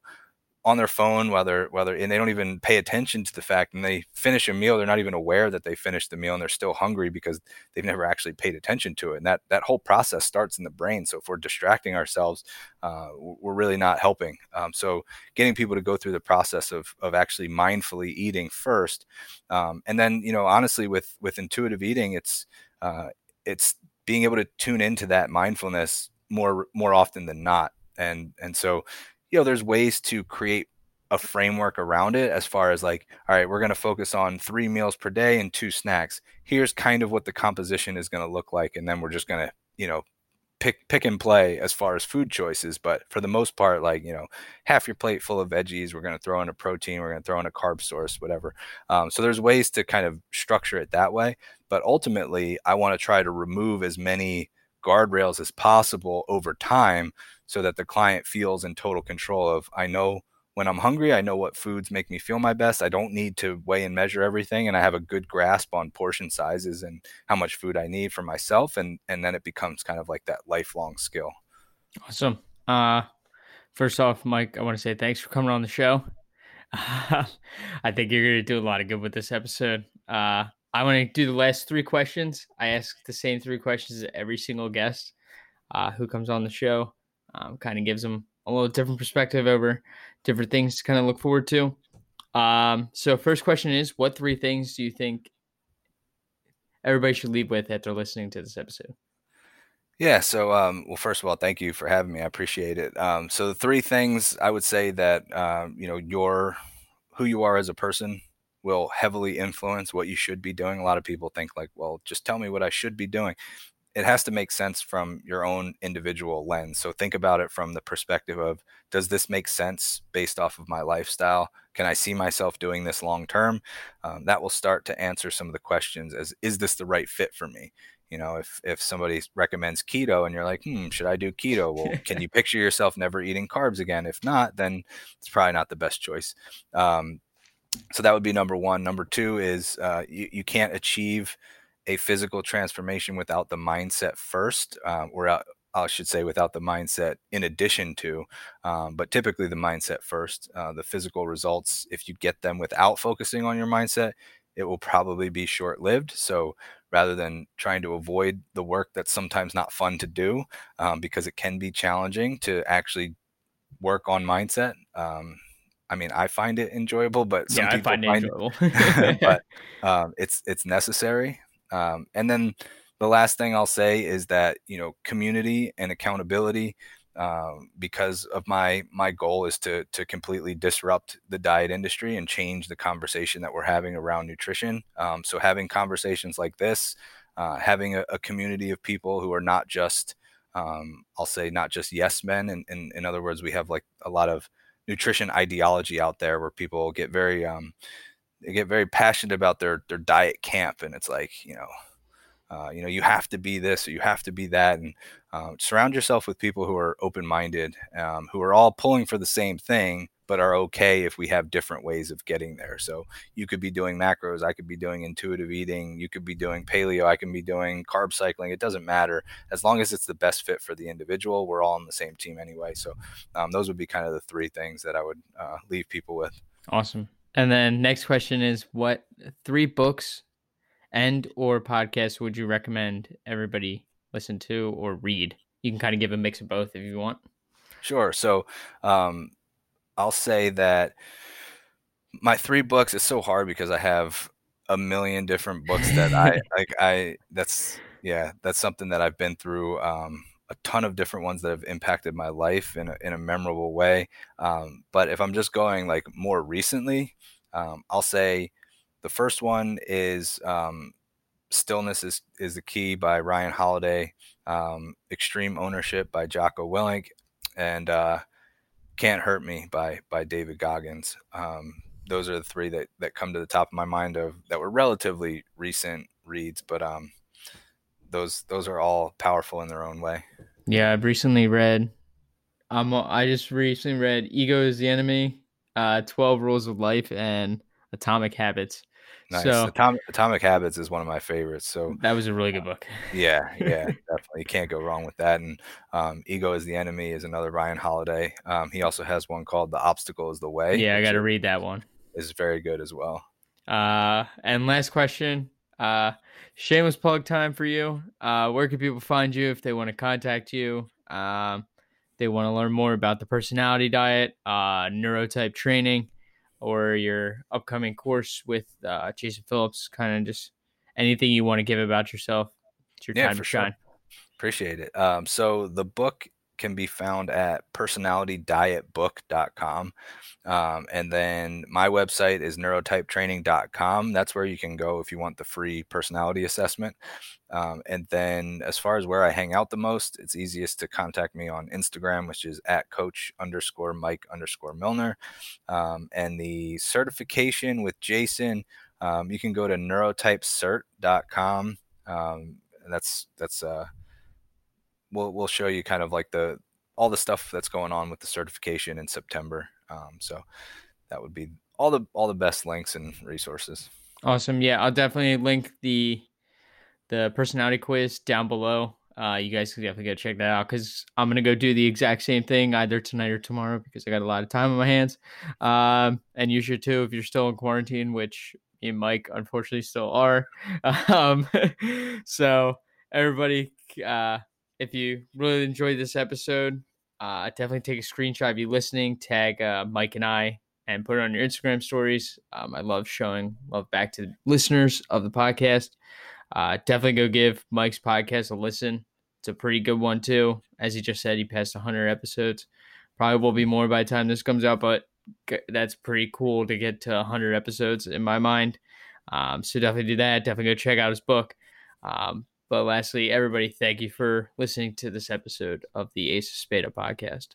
on their phone while they're while they're and they don't even pay attention to the fact and they finish a meal they're not even aware that they finished the meal and they're still hungry because they've never actually paid attention to it and that that whole process starts in the brain. So if we're distracting ourselves uh, we're really not helping. Um, so getting people to go through the process of of actually mindfully eating first um, and then you know honestly with with intuitive eating it's uh, it's being able to tune into that mindfulness more more often than not. And and so you know, there's ways to create a framework around it as far as like, all right, we're going to focus on three meals per day and two snacks. Here's kind of what the composition is going to look like. And then we're just going to, you know, pick pick and play as far as food choices but for the most part like you know half your plate full of veggies we're going to throw in a protein we're going to throw in a carb source whatever um, so there's ways to kind of structure it that way but ultimately i want to try to remove as many guardrails as possible over time so that the client feels in total control of I know when I'm hungry, I know what foods make me feel my best. I don't need to weigh and measure everything, and I have a good grasp on portion sizes and how much food I need for myself. And and then it becomes kind of like that lifelong skill.
Awesome. Uh, first off, Mike, I want to say thanks for coming on the show. I think you're going to do a lot of good with this episode. Uh, I want to do the last three questions. I ask the same three questions to every single guest uh, who comes on the show. Um, kind of gives them a little different perspective over different things to kind of look forward to. Um, so, first question is What three things do you think everybody should leave with after listening to this episode?
Yeah. So, um, well, first of all, thank you for having me. I appreciate it. Um, so, the three things I would say that um, you know your who you are as a person will heavily influence what you should be doing. A lot of people think like, well, just tell me what I should be doing it has to make sense from your own individual lens. So think about it from the perspective of does this make sense based off of my lifestyle? Can I see myself doing this long term? Um, that will start to answer some of the questions as is this the right fit for me? You know, if if somebody recommends keto and you're like, hmm, should I do keto? Well, can you picture yourself never eating carbs again? If not, then it's probably not the best choice. Um, so that would be number one. Number two is uh, you, you can't achieve a physical transformation without the mindset first, um, or uh, I should say, without the mindset in addition to, um, but typically the mindset first. Uh, the physical results, if you get them without focusing on your mindset, it will probably be short lived. So rather than trying to avoid the work that's sometimes not fun to do um, because it can be challenging to actually work on mindset. Um, I mean, I find it enjoyable, but some
yeah,
people
I find,
find
it enjoyable.
but um, it's it's necessary. Um, and then the last thing I'll say is that you know community and accountability. Um, because of my my goal is to to completely disrupt the diet industry and change the conversation that we're having around nutrition. Um, so having conversations like this, uh, having a, a, community of people who are not just um, I'll say not just yes men. And in, in, other words, we have like a lot of nutrition ideology out there where people get very um, they get very passionate about their their diet camp, and it's like you know. Uh, you know, you have to be this or you have to be that, and uh, surround yourself with people who are open-minded, um, who are all pulling for the same thing, but are okay if we have different ways of getting there. So you could be doing macros, I could be doing intuitive eating, you could be doing paleo, I can be doing carb cycling. It doesn't matter as long as it's the best fit for the individual. We're all on the same team anyway. So um, those would be kind of the three things that I would uh, leave people with.
Awesome. And then next question is what three books and or podcasts would you recommend everybody listen to or read? You can kind of give a mix of both if you want.
Sure. So um, I'll say that my three books is so hard because I have a million different books that I like. I that's yeah, that's something that I've been through. Um, a ton of different ones that have impacted my life in a, in a memorable way. Um, but if I'm just going like more recently, um, I'll say the first one is um, "Stillness is is the Key" by Ryan Holiday, um, "Extreme Ownership" by Jocko Willink, and uh, "Can't Hurt Me" by by David Goggins. Um, those are the three that that come to the top of my mind of that were relatively recent reads, but um, those those are all powerful in their own way.
Yeah, I've recently read. Um, I just recently read "Ego is the Enemy," uh, "12 Rules of Life," and "Atomic Habits."
Nice. So, Atomic, Atomic Habits is one of my favorites. So
that was a really good book.
yeah, yeah, definitely. You can't go wrong with that. And um, Ego is the Enemy is another Ryan Holiday. Um, he also has one called The Obstacle is the Way.
Yeah, I got to read that one.
Is very good as well.
Uh, and last question. Uh, shameless plug time for you. Uh, where can people find you if they want to contact you? Um, they want to learn more about the personality diet, uh, neurotype training, or your upcoming course with uh, Jason Phillips. Kind of just anything you want to give about yourself. It's your yeah, time to shine. Sure.
Appreciate it. Um, so the book can be found at personalitydietbook.com. Um, and then my website is neurotypetraining.com. That's where you can go if you want the free personality assessment. Um, and then as far as where I hang out the most, it's easiest to contact me on Instagram, which is at coach underscore Mike underscore Millner. Um, and the certification with Jason, um, you can go to neurotypecert.com. Um, that's, that's, uh, we'll we'll show you kind of like the all the stuff that's going on with the certification in September. Um, so that would be all the all the best links and resources.
Awesome. Yeah, I'll definitely link the the personality quiz down below. Uh, you guys can definitely go check that out because I'm gonna go do the exact same thing either tonight or tomorrow because I got a lot of time on my hands. Um, and you should too if you're still in quarantine, which me and Mike unfortunately still are. Um, so everybody, uh, if you really enjoyed this episode, uh, definitely take a screenshot of you listening, tag uh, Mike and I, and put it on your Instagram stories. Um, I love showing love back to listeners of the podcast. Uh, definitely go give Mike's podcast a listen. It's a pretty good one too. As he just said, he passed 100 episodes. Probably will be more by the time this comes out, but that's pretty cool to get to 100 episodes in my mind. Um, so definitely do that. Definitely go check out his book. Um, but lastly, everybody, thank you for listening to this episode of the Ace of Spada podcast.